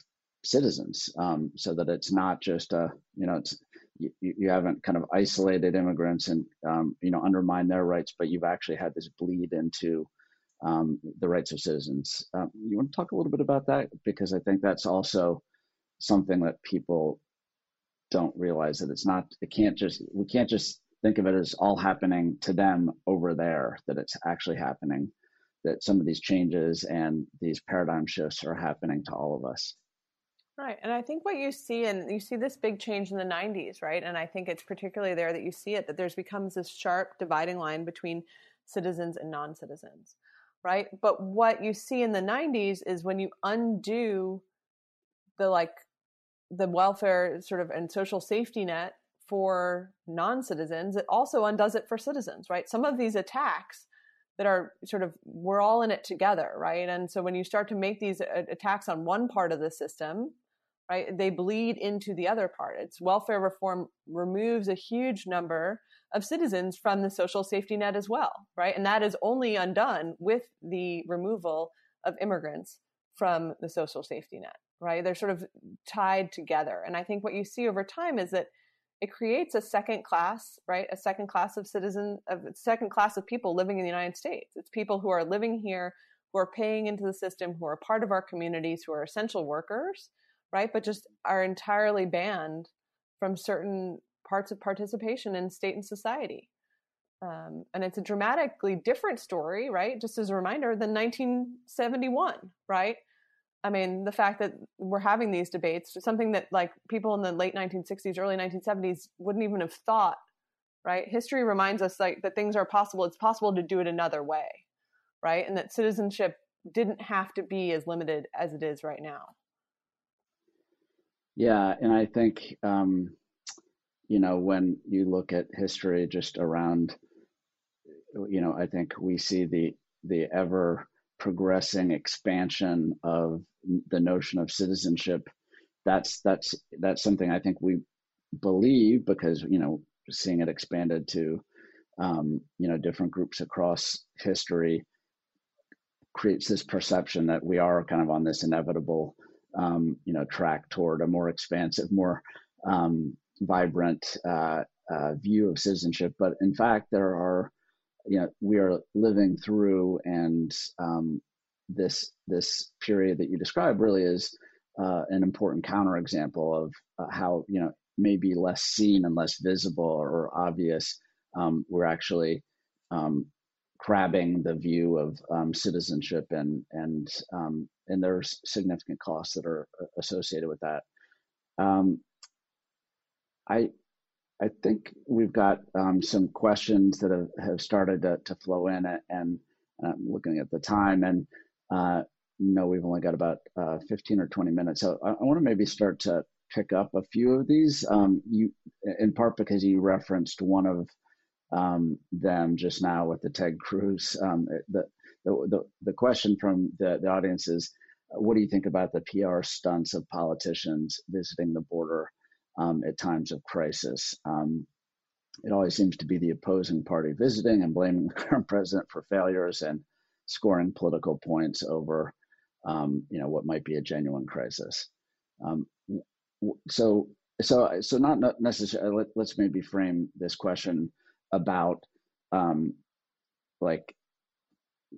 S2: citizens um, so that it's not just a you know it's you, you haven't kind of isolated immigrants and um, you know undermined their rights but you've actually had this bleed into um, the rights of citizens. Um, you want to talk a little bit about that because I think that's also something that people don't realize that it's not. It can't just. We can't just think of it as all happening to them over there. That it's actually happening. That some of these changes and these paradigm shifts are happening to all of us.
S3: Right. And I think what you see, and you see this big change in the 90s, right? And I think it's particularly there that you see it, that there's becomes this sharp dividing line between citizens and non citizens right? But what you see in the 90s is when you undo the like the welfare sort of and social safety net for non-citizens, it also undoes it for citizens, right? Some of these attacks that are sort of we're all in it together, right? And so when you start to make these uh, attacks on one part of the system, right, they bleed into the other part. It's welfare reform removes a huge number of citizens from the social safety net as well, right? And that is only undone with the removal of immigrants from the social safety net, right? They're sort of tied together. And I think what you see over time is that it creates a second class, right? A second class of citizen, of second class of people living in the United States. It's people who are living here, who are paying into the system, who are part of our communities, who are essential workers, right? But just are entirely banned from certain parts of participation in state and society. Um, and it's a dramatically different story, right? Just as a reminder, than 1971, right? I mean, the fact that we're having these debates, something that like people in the late 1960s, early 1970s wouldn't even have thought, right? History reminds us like that things are possible. It's possible to do it another way, right? And that citizenship didn't have to be as limited as it is right now.
S2: Yeah, and I think um, you know when you look at history just around, you know, I think we see the the ever progressing expansion of the notion of citizenship. That's that's that's something i think we believe because you know seeing it expanded to um, you know different groups across history creates this perception that we are kind of on this inevitable um, you know track toward a more expansive more um, vibrant uh, uh, view of citizenship. But in fact there are you know we are living through and um, this this period that you describe really is uh, an important counterexample of uh, how you know maybe less seen and less visible or obvious um, we're actually um, crabbing the view of um, citizenship and and um, and there's significant costs that are uh, associated with that. Um, I I think we've got um, some questions that have, have started to, to flow in, and I'm looking at the time, and uh, no, we've only got about uh, 15 or 20 minutes, so I, I want to maybe start to pick up a few of these. Um, you, in part because you referenced one of um, them just now with the Ted Cruz. Um, the, the, the the question from the the audience is, what do you think about the PR stunts of politicians visiting the border? um, at times of crisis. Um, it always seems to be the opposing party visiting and blaming the current president for failures and scoring political points over, um, you know, what might be a genuine crisis. Um, so, so, so not necessarily. Let, let's maybe frame this question about, um, like,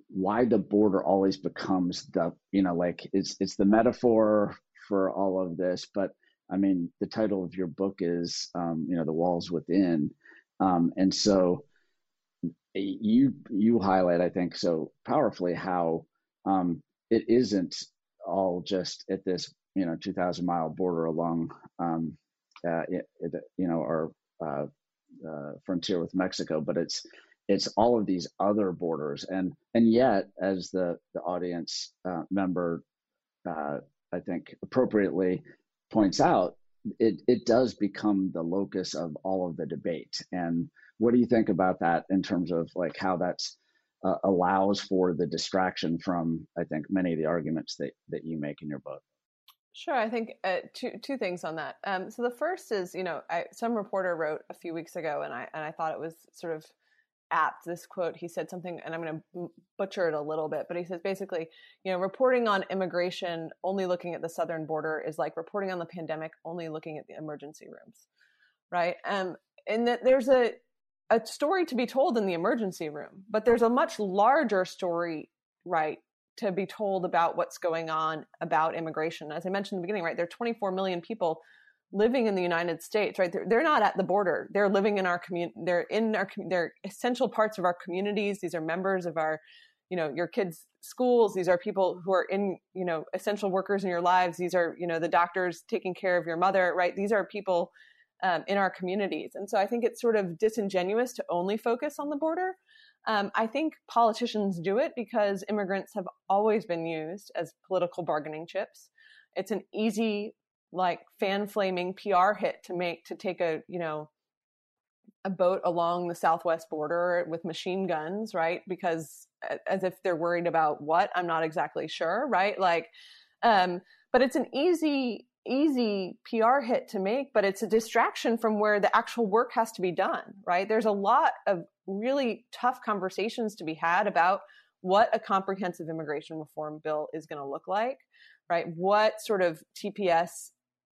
S2: why the border always becomes the, you know, like it's it's the metaphor for all of this, but I mean, the title of your book is, um, you know, the walls within, um, and so you you highlight, I think, so powerfully how um, it isn't all just at this, you know, 2,000 mile border along, um, uh, it, it, you know, our uh, uh, frontier with Mexico, but it's it's all of these other borders, and and yet, as the the audience uh, member, uh, I think appropriately points out, it, it does become the locus of all of the debate. And what do you think about that in terms of like how that's uh, allows for the distraction from, I think, many of the arguments that, that you make in your book?
S3: Sure, I think uh, two two things on that. Um, so the first is, you know, I, some reporter wrote a few weeks ago, and I and I thought it was sort of apt this quote he said something and i'm going to butcher it a little bit but he says basically you know reporting on immigration only looking at the southern border is like reporting on the pandemic only looking at the emergency rooms right um, and that there's a a story to be told in the emergency room but there's a much larger story right to be told about what's going on about immigration as i mentioned in the beginning right there are 24 million people living in the United States, right? They're, they're not at the border. They're living in our community. They're in our, they're essential parts of our communities. These are members of our, you know, your kids' schools. These are people who are in, you know, essential workers in your lives. These are, you know, the doctors taking care of your mother, right? These are people um, in our communities. And so I think it's sort of disingenuous to only focus on the border. Um, I think politicians do it because immigrants have always been used as political bargaining chips. It's an easy, like fan flaming PR hit to make to take a you know a boat along the southwest border with machine guns, right? Because as if they're worried about what I'm not exactly sure, right? Like, um, but it's an easy easy PR hit to make, but it's a distraction from where the actual work has to be done, right? There's a lot of really tough conversations to be had about what a comprehensive immigration reform bill is going to look like, right? What sort of TPS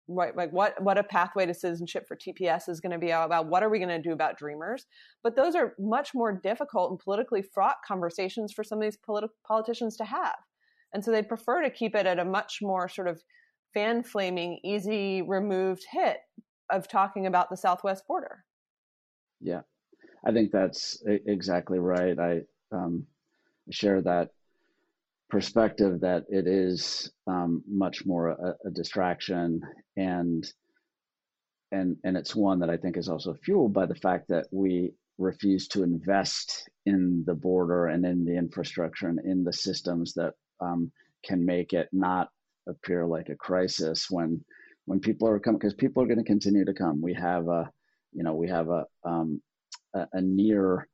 S3: right like what what a pathway to citizenship for TPS is going to be about what are we going to do about dreamers but those are much more difficult and politically fraught conversations for some of these politi- politicians to have and so they prefer to keep it at a much more sort of fan flaming, easy removed hit of talking about the southwest border.
S2: Yeah, I think that's exactly right. I um, share that perspective that it is um, much more a, a, distraction and and and it's one that I think is also fueled by the fact that we refuse to invest in the border and in the infrastructure and in the systems that um, can make it not appear like a crisis when when people are coming because people are going to continue to come. We have a you know we have a um, a, a near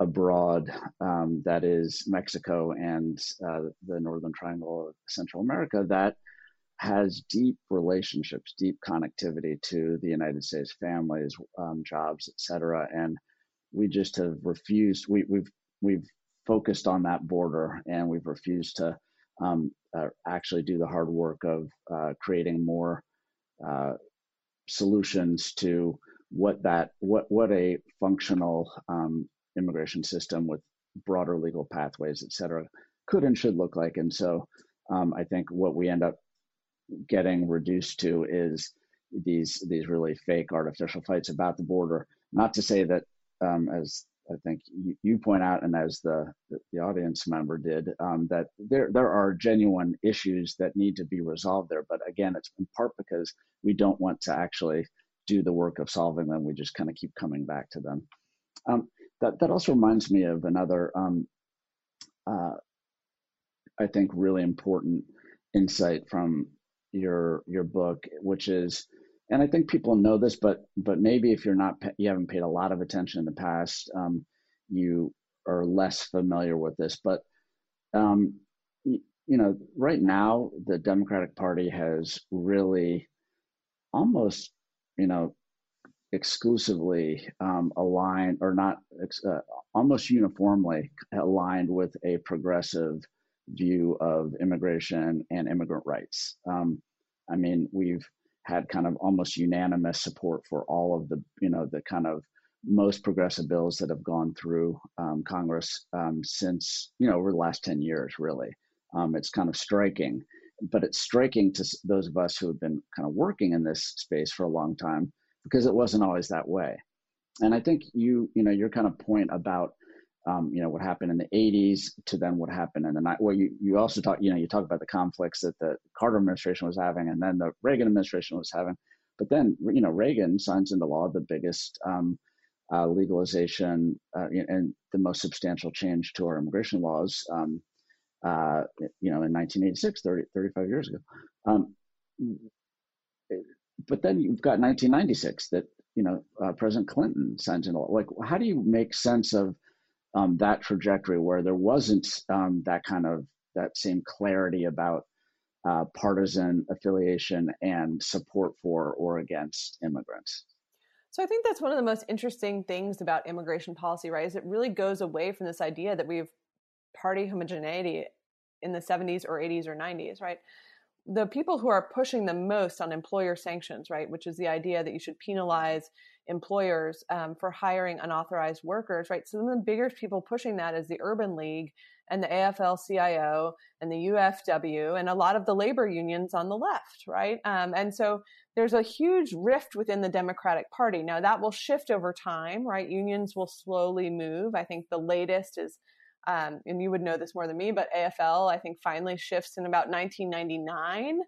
S2: abroad um, that is Mexico and uh, the Northern Triangle of Central America that has deep relationships, deep connectivity to the United States, families, um, jobs, etc. And we just have refused. We, we've we've focused on that border, and we've refused to um, uh, actually do the hard work of uh, creating more uh, solutions to what that what what a functional um, immigration system with broader legal pathways, et cetera, could and should look like. And so, um, I think what we end up getting reduced to is these these really fake artificial fights about the border. Not to say that, um, as I think you, point out, and as the the audience member did, um, that there there are genuine issues that need to be resolved there. But again, it's in part because we don't want to actually do the work of solving them. We just kind of keep coming back to them. Um, that that also reminds me of another, um, uh, I think, really important insight from your your book, which is and I think people know this, but but maybe if you're not you haven't paid a lot of attention in the past, um, you are less familiar with this. But um, you, know, right now the Democratic Party has really almost you know exclusively um, aligned or not uh, almost uniformly aligned with a progressive view of immigration and immigrant rights. Um, I mean, we've had kind of almost unanimous support for all of the you know the kind of most progressive bills that have gone through um, Congress um, since you know over the last ten years. Really, um, it's kind of striking, but it's striking to those of us who have been kind of working in this space for a long time because it wasn't always that way. And I think you you know your kind of point about um, you know what happened in the 80s to then what happened in the night. Well, you you also talk you know you talk about the conflicts that the Carter administration was having, and then the Reagan administration was having. But then you know Reagan signs into law the biggest um, uh, legalization uh, and the most substantial change to our immigration laws. Um, uh, you know, in 1986, 30, 35 years ago. Um, but then you've got 1996 that you know uh, President Clinton signs into law. Like, how do you make sense of um, that trajectory where there wasn't um, that kind of that same clarity about uh, partisan affiliation and support for or against immigrants.
S3: So I think that's one of the most interesting things about immigration policy, right? Is it really goes away from this idea that we have party homogeneity in the 70s or 80s or 90s, right? the people who are pushing the most on employer sanctions, right, which is the idea that you should penalize employers um, for hiring unauthorized workers, right? Of the biggest people pushing that is the Urban League and the AFL-CIO and the UFW and a lot of the labor unions on the left, right? Um, and so there's a huge rift within the Democratic Party. Now that will shift over time, right? Unions will slowly move. I think the latest is um, and you would know this more than me, but AFL, I think, finally shifts in about 1999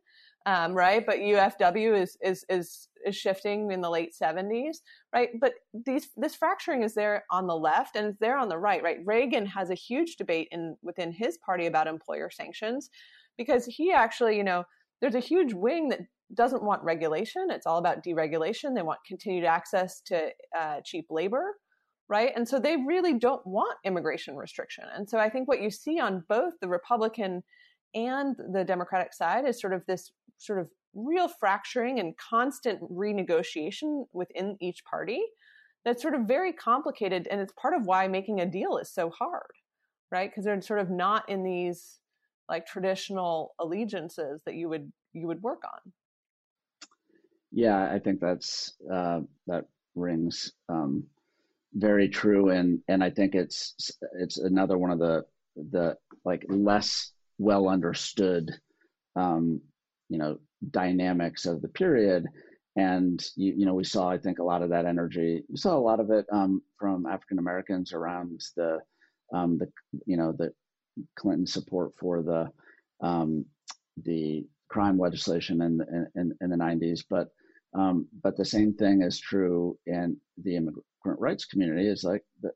S3: um, right? But UFW is is is is shifting in the late 70s, right? But these this fracturing is there on the left and it's there on the right, right? Reagan has a huge debate in within his party about employer sanctions because he actually, you know, there's a huge wing that doesn't want regulation. It's all about deregulation. They want continued access to uh, cheap labor, right? And so they really don't want immigration restriction. And so I think what you see on both the Republican and the Democratic side is sort of this sort of real fracturing and constant renegotiation within each party that's sort of very complicated and it's part of why making a deal is so hard right? Because they're sort of not in these like traditional allegiances that you would you would work on.
S2: Yeah i think that's uh, that rings um, very true and and i think it's it's another one of the the like less well understood um, you know dynamics of the period. And you, you know we saw i think a lot of that energy. We saw a lot of it um, from african americans around the um, the you know the clinton support for the um, the crime legislation in the, in, in the 90s but um, but the same thing is true in the immigrant rights community is like the,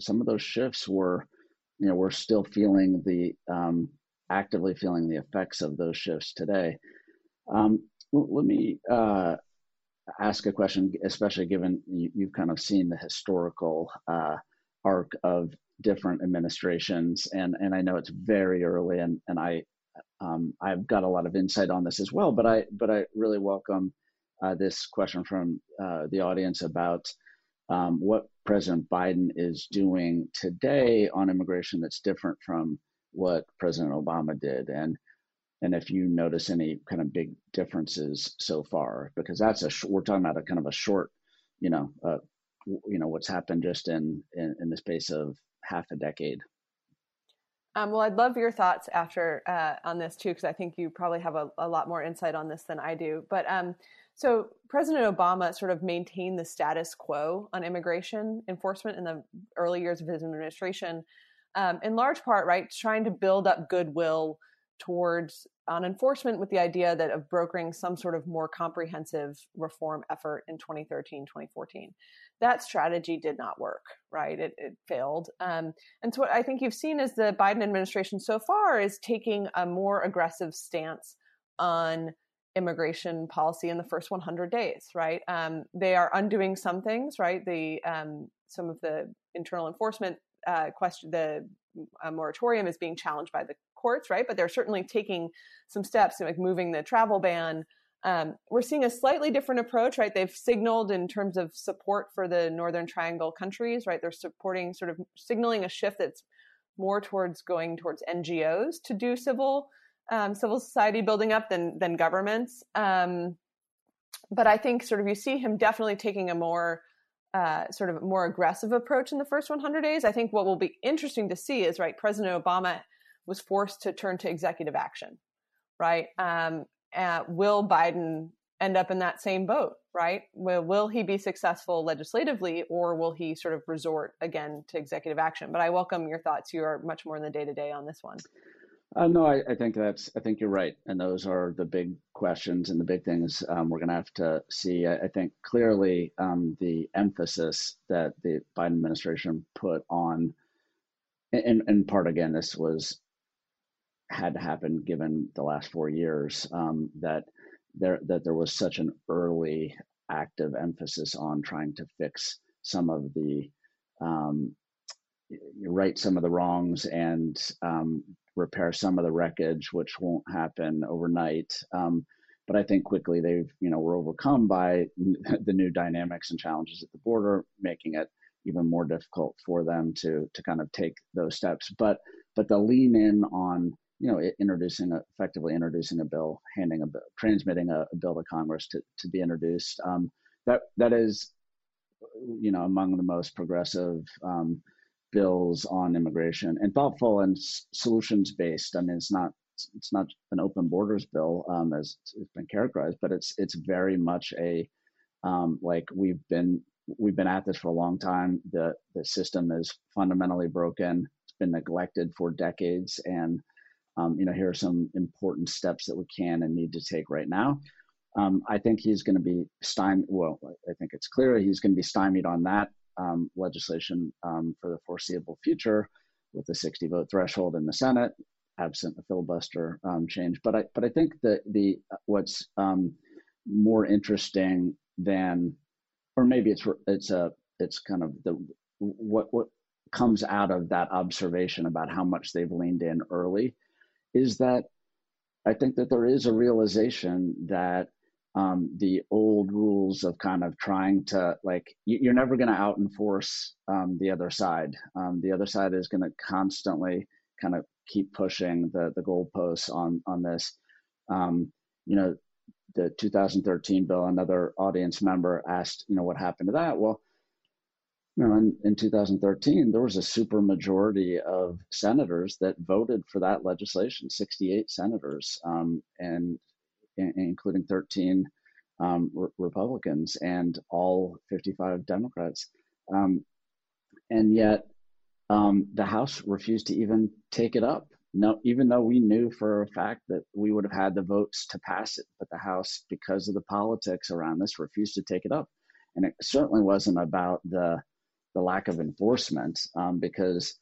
S2: some of those shifts were you know we're still feeling the um, actively feeling the effects of those shifts today um, let me uh, ask a question, especially given you, have kind of seen the historical uh, arc of different administrations, and and I know it's very early, and and I um, I've got a lot of insight on this as well, but I but I really welcome uh, this question from uh, the audience about um, what President Biden is doing today on immigration that's different from what President Obama did, and and if you notice any kind of big differences so far, because that's a we're talking about a kind of a short, you know, uh, you know what's happened just in, in, in the space of half a decade.
S3: Um, well, I'd love your thoughts after uh, on this too, because I think you probably have a, a, lot more insight on this than I do. But um, so President Obama sort of maintained the status quo on immigration enforcement in the early years of his administration, um, in large part, right, trying to build up goodwill towards on enforcement with the idea that of brokering some sort of more comprehensive reform effort in 2013 2014 that strategy did not work right? It, it failed. Um, and so what i think you've seen is the biden administration so far is taking a more aggressive stance on immigration policy in the first 100 days right? Um, they are undoing some things right? The um, some of the internal enforcement uh, question the uh, moratorium is being challenged by the courts, right? But they're certainly taking some steps, like moving the travel ban. Um, we're seeing a slightly different approach, right? They've signaled in terms of support for the Northern Triangle countries, right? They're supporting, sort of signaling a shift that's more towards going towards NGOs to do civil um, civil society building up than than governments. Um, but I think sort of you see him definitely taking a more uh, sort of more aggressive approach in the first 100 days. I think what will be interesting to see is right, President Obama was forced to turn to executive action, right? Um, uh, will Biden end up in that same boat, right? Will, will he be successful legislatively or will he sort of resort again to executive action? But I welcome your thoughts. You are much more in the day to day on this one.
S2: Uh, no, I, I, think that's. I think you're right, and those are the big questions and the big things um, we're going to have to see. I, I think clearly um, the emphasis that the Biden administration put on, in, in part again, this was had to happen given the last four years um, that there that there was such an early active emphasis on trying to fix some of the um, right some of the wrongs and um, repair some of the wreckage, which won't happen overnight. Um, but I think quickly they've you know were overcome by the new dynamics and challenges at the border, making it even more difficult for them to to kind of take those steps. But but the lean in on you know, introducing a, effectively introducing a bill, handing a bill, transmitting a, a bill to Congress to, to be introduced. Um, that that is, you know, among the most progressive um, bills on immigration and thoughtful and solutions based. I mean, it's not it's not an open borders bill um, as it's been characterized, but it's it's very much a um, like we've been we've been at this for a long time. The the system is fundamentally broken. It's been neglected for decades, and um, you know, here are some important steps that we can and need to take right now. Um, I think he's going to be stymied. Well, I think it's clear he's going to be stymied on that um, legislation um, for the foreseeable future with the 60 vote threshold in the Senate, absent a filibuster um, change. But I, but I think that the what's um, more interesting than, or maybe it's it's a it's kind of the what what comes out of that observation about how much they've leaned in early is that I think that there is a realization that um, the old rules of kind of trying to like you, are never going to out enforce um, the other side. Um, the other side is going to constantly kind of keep pushing the the goalposts on on this. Um, you know, the 2013 bill. Another audience member asked, you know, what happened to that? Well, you know, in, in 2013, there was a super majority of senators that voted for that legislation, 68 senators, um, and including 13 um, re- Republicans and all 55 Democrats. Um, and yet, um, the House refused to even take it up. No, even though we knew for a fact that we would have had the votes to pass it, but the House, because of the politics around this, refused to take it up. And it certainly wasn't about the the lack of enforcement, um, because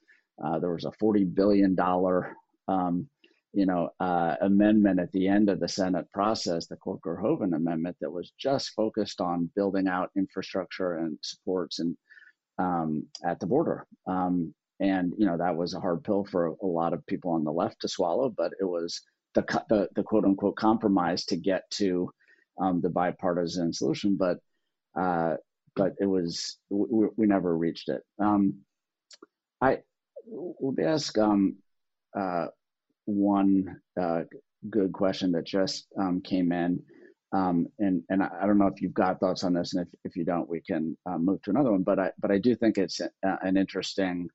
S2: uh, there was a forty billion dollar um, you know, uh, amendment at the end of the Senate process, the Corker-Hoven amendment, that was just focused on building out infrastructure and supports and um, at the border. Um, and you know that was a hard pill for a, a, lot of people on the left to swallow, but it was the the, the quote unquote compromise to get to um, the bipartisan solution. But uh, but it was we, we never reached it. Um, I would ask um, uh, one uh, good question that just um, came in. Um, and and I, don't know if you've got thoughts on this, and if, if you don't, we can uh, move to another one. But I but I do think it's a, an interesting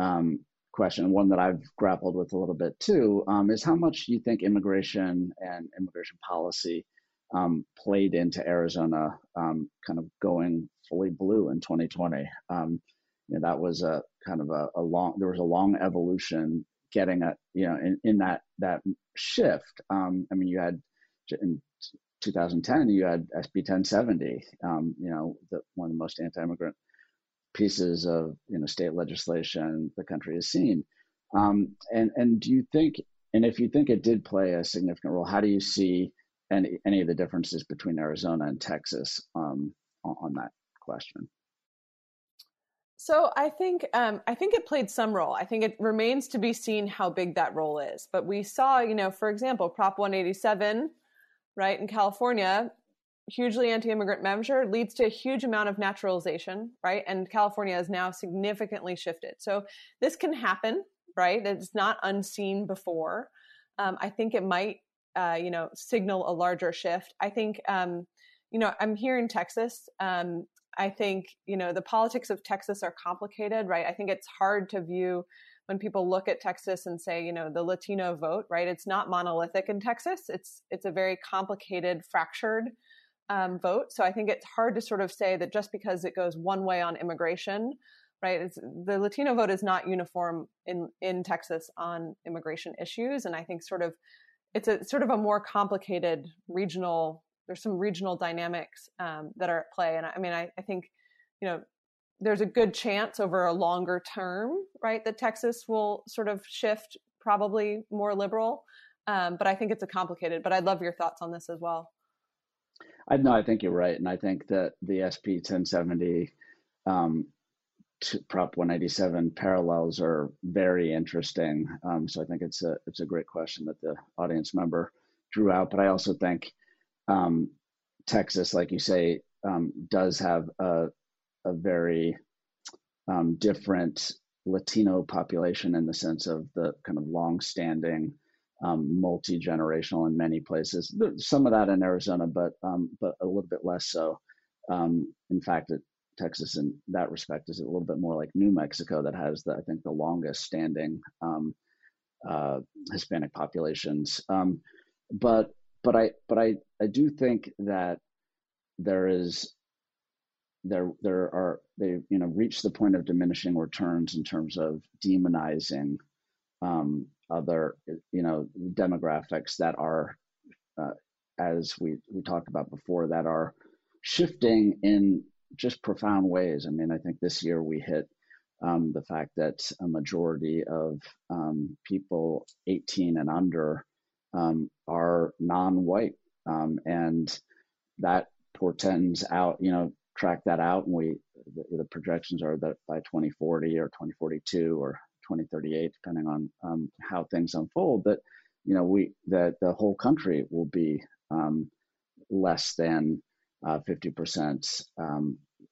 S2: um, question, one that I've grappled with a little bit too, um, is how much you think immigration and immigration policy um, played into Arizona um, kind of going fully blue in 2020. Um, you know, that was a kind of a, a long there was a long evolution getting a you know in, in that that shift. Um, I mean, you had in 2010 you had SB 1070, um, you know, the, one of the most anti-immigrant pieces of you know state legislation the country has seen. Um, and and do you think, and if you think it did play a significant role, how do you see any any of the differences between Arizona and Texas um, on, that question?
S3: So I think um, I think it played some role. I think it remains to be seen how big that role is. But we saw, you know, for example, Prop 187, right in California, hugely anti-immigrant measure leads to a huge amount of naturalization, right? And California has now significantly shifted. So this can happen, right? It's not unseen before. Um, I think it might, uh, you know, signal a larger shift. I think. Um, you know, I'm here in Texas. Um, I think, you know, the politics of Texas are complicated, right? I think it's hard to view when people look at Texas and say, you know, the Latino vote, right? It's not monolithic in Texas. It's it's a very complicated, fractured um, vote. So I think it's hard to sort of say that just because it goes one way on immigration, right? It's, the Latino vote is not uniform in in Texas on immigration issues, and I think sort of it's a sort of a more complicated regional there's some regional dynamics um, that are at play. And I, I mean, I, I, think, you know, there's a good chance over a longer term, right, that Texas will sort of shift probably more liberal. Um, but I think it's a complicated. But I'd love your thoughts on this as well.
S2: I know. I think you're right, and I think that the SB 1070 um, Prop 187 parallels are very interesting. Um, so I think it's a it's a great question that the audience member drew out. But I also think um, Texas, like you say, um, does have a, a very um, different Latino population in the sense of the kind of long-standing, um, multi-generational in many places. Some of that in Arizona, but um, but a little bit less so. In fact, it, Texas, in that respect, is a little bit more like New Mexico, that has the I think the longest standing uh, Hispanic populations. but but I but I I do think that there is there there are they you know reach the point of diminishing returns in terms of demonizing um, other, you know, demographics that are, uh, as we we talked about before, that are shifting in just profound ways. I mean, I think this year we hit um, the fact that a majority of um, people 18 and under um, are non-white, um, and that portends out. You know, track that out, and we the, the, projections are that by 2040 or 2042 or 2038, depending on um, how things unfold, that you know we that the whole country will be um, less than uh, 50%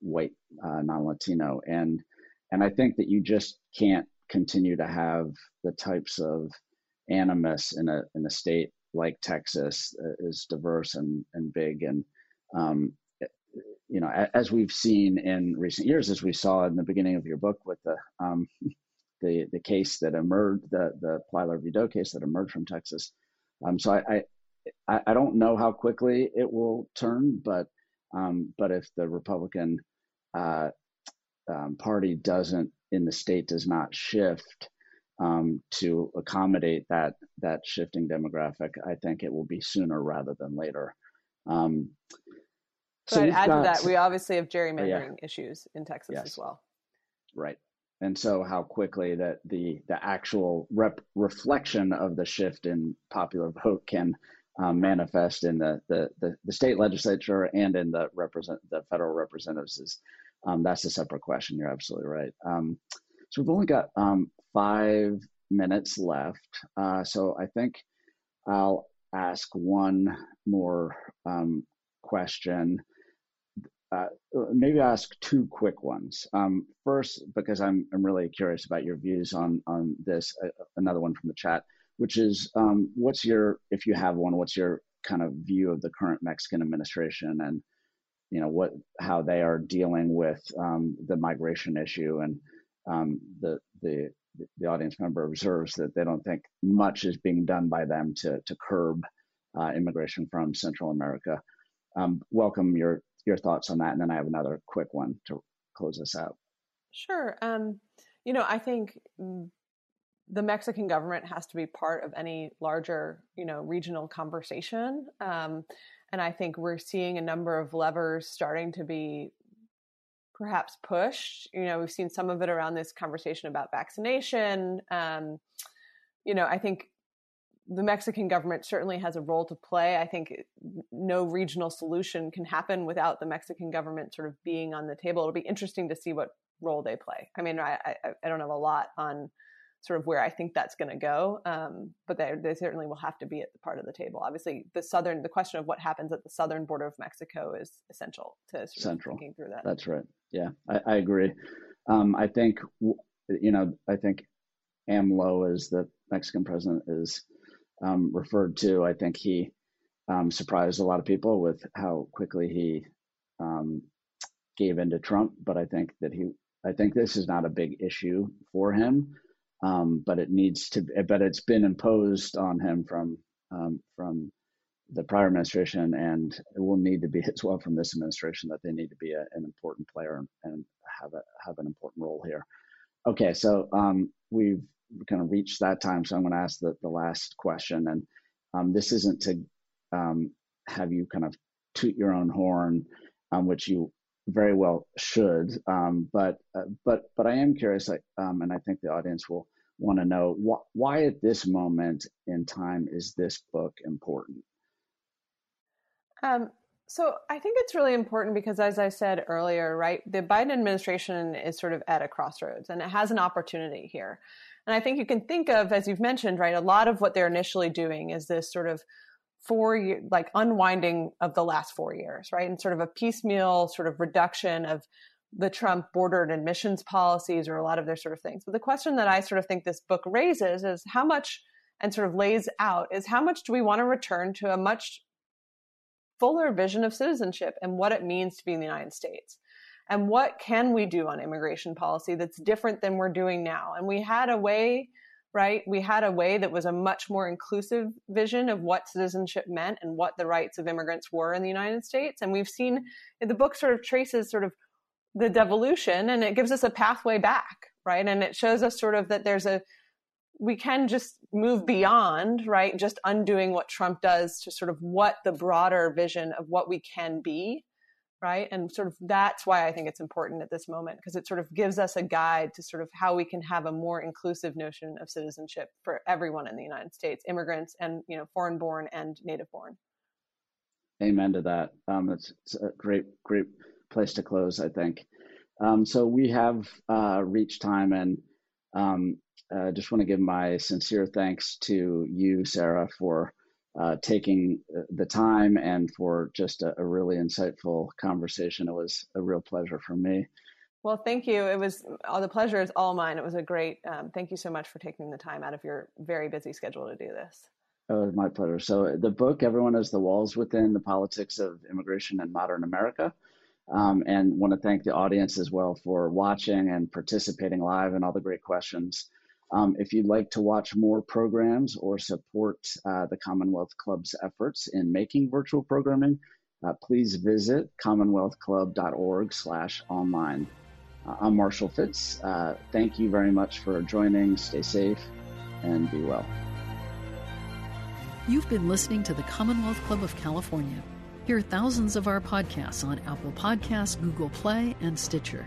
S2: white, uh, non-Latino, and and I think that you just can't continue to have the types of animus in a in a state like Texas is diverse and and big. And um, you know as we've seen in recent years as we saw in the beginning of your book with the um, the the case that emerged the the Plyler v. Doe case that emerged from Texas. Um, so I, I I don't know how quickly it will turn but um, but if the Republican uh, um, party doesn't in the state does not shift um, to accommodate that that shifting demographic, I think it will be sooner rather than later. Um,
S3: so add got, to that, we obviously have gerrymandering yeah. issues in Texas yes. as well.
S2: Right, and so how quickly that the the actual rep, reflection of the shift in popular vote can um, manifest in the, the, the the state legislature and in the represent the federal representatives is um, that's a separate question. You're absolutely right. Um, so we've only got um, five minutes left. Uh, so I think I'll ask one more um, question. Uh, maybe I'll ask two quick ones. Um, first, because I'm I'm really curious about your views on on this. Uh, another one from the chat, which is um, what's your if you have one, what's your kind of view of the current Mexican administration and you know what how they are dealing with um, the migration issue and um, the the the audience member observes that they don't think much is being done by them to to curb uh, immigration from Central America. Um, welcome your your thoughts on that, and then I have another quick one to close this out.
S3: Sure. Um, you know, I think the Mexican government has to be part of any larger, you know, regional conversation. Um, and I think we're seeing a number of levers starting to be perhaps pushed. You know, we've seen some of it around this conversation about vaccination. Um, you know, I think the Mexican government certainly has a role to play. I think no regional solution can happen without the Mexican government sort of being on the table. It'll be interesting to see what role they play. I mean, I, I, I don't have a lot on sort of where I think that's going to go. Um, but they, they certainly will have to be at the part of the table. Obviously, the southern, the question of what happens at the southern border of Mexico is essential to
S2: central
S3: thinking through that.
S2: That's right. Yeah, I, I agree. Um, I think you know, I think AMLO, is the Mexican president is um, referred to, I think he um, surprised a lot of people with how quickly he um, gave in to Trump. But I think that he, I think this is not a big issue for him um, but it needs to. But it's been imposed on him from um, from the prior administration, and it will need to be as well from this administration that they need to be a, an important player and, have a have an important role here. Okay, so um, we've kind of reached that time, so I'm going to ask the, the last question, and um, this isn't to um, have you kind of toot your own horn, um, which you very well should. Um, but uh, but but I am curious, um, and I think the audience will want to know wh- why at this moment in time is this book important.
S3: Um, so I think it's really important because, as I said earlier, right, the Biden administration is sort of at a crossroads, and it has an opportunity here. And I think you can think of, as you've mentioned, right, a lot of what they're initially doing is this sort of four year, like unwinding of the last four years, right? And sort of a piecemeal sort of reduction of the Trump border and admissions policies or a lot of their sort of things. But the question that I sort of think this book raises is how much and sort of lays out is how much do we want to return to a much fuller vision of citizenship and what it means to be in the United States? And what can we do on immigration policy that's different than we're doing now? And we had a way right? We had a way that was a much more inclusive vision of what citizenship meant and what the rights of immigrants were in the United States. And we've seen the book sort of traces sort of the devolution and it gives us a pathway back, right? And it shows us sort of that there's a we can just move beyond, right? Just undoing what Trump does to sort of what the broader vision of what we can be, right? And sort of that's why I think it's important at this moment because it sort of gives us a guide to sort of how we can have a more inclusive notion of citizenship for everyone in the United States, immigrants and, you know, foreign born and native born.
S2: Amen to that. Um, it's, it's, a great, great place to close, I think. Um, so we have uh, reached time and um, I uh, just want to give my sincere thanks to you, Sarah, for uh, taking the time and for just a, a, really insightful conversation. It was a real pleasure for me.
S3: Well, thank you. It was all the pleasure is all mine. It was a great. Um, thank you so much for taking the time out of your very busy schedule to do this.
S2: Oh, my pleasure. So the book, everyone has the walls within the politics of immigration in modern America. Um, and want to thank the audience as well for watching and participating live and all the great questions. Um, if you'd like to watch more programs or support uh, the Commonwealth Club's efforts in making virtual programming, uh, please visit commonwealthclub.org slash online. Uh, I'm Marshall Fitz. Uh, thank you very much for joining. Stay safe and be well.
S1: You've been listening to the Commonwealth Club of California. Hear thousands of our podcasts on Apple Podcasts, Google Play, and Stitcher.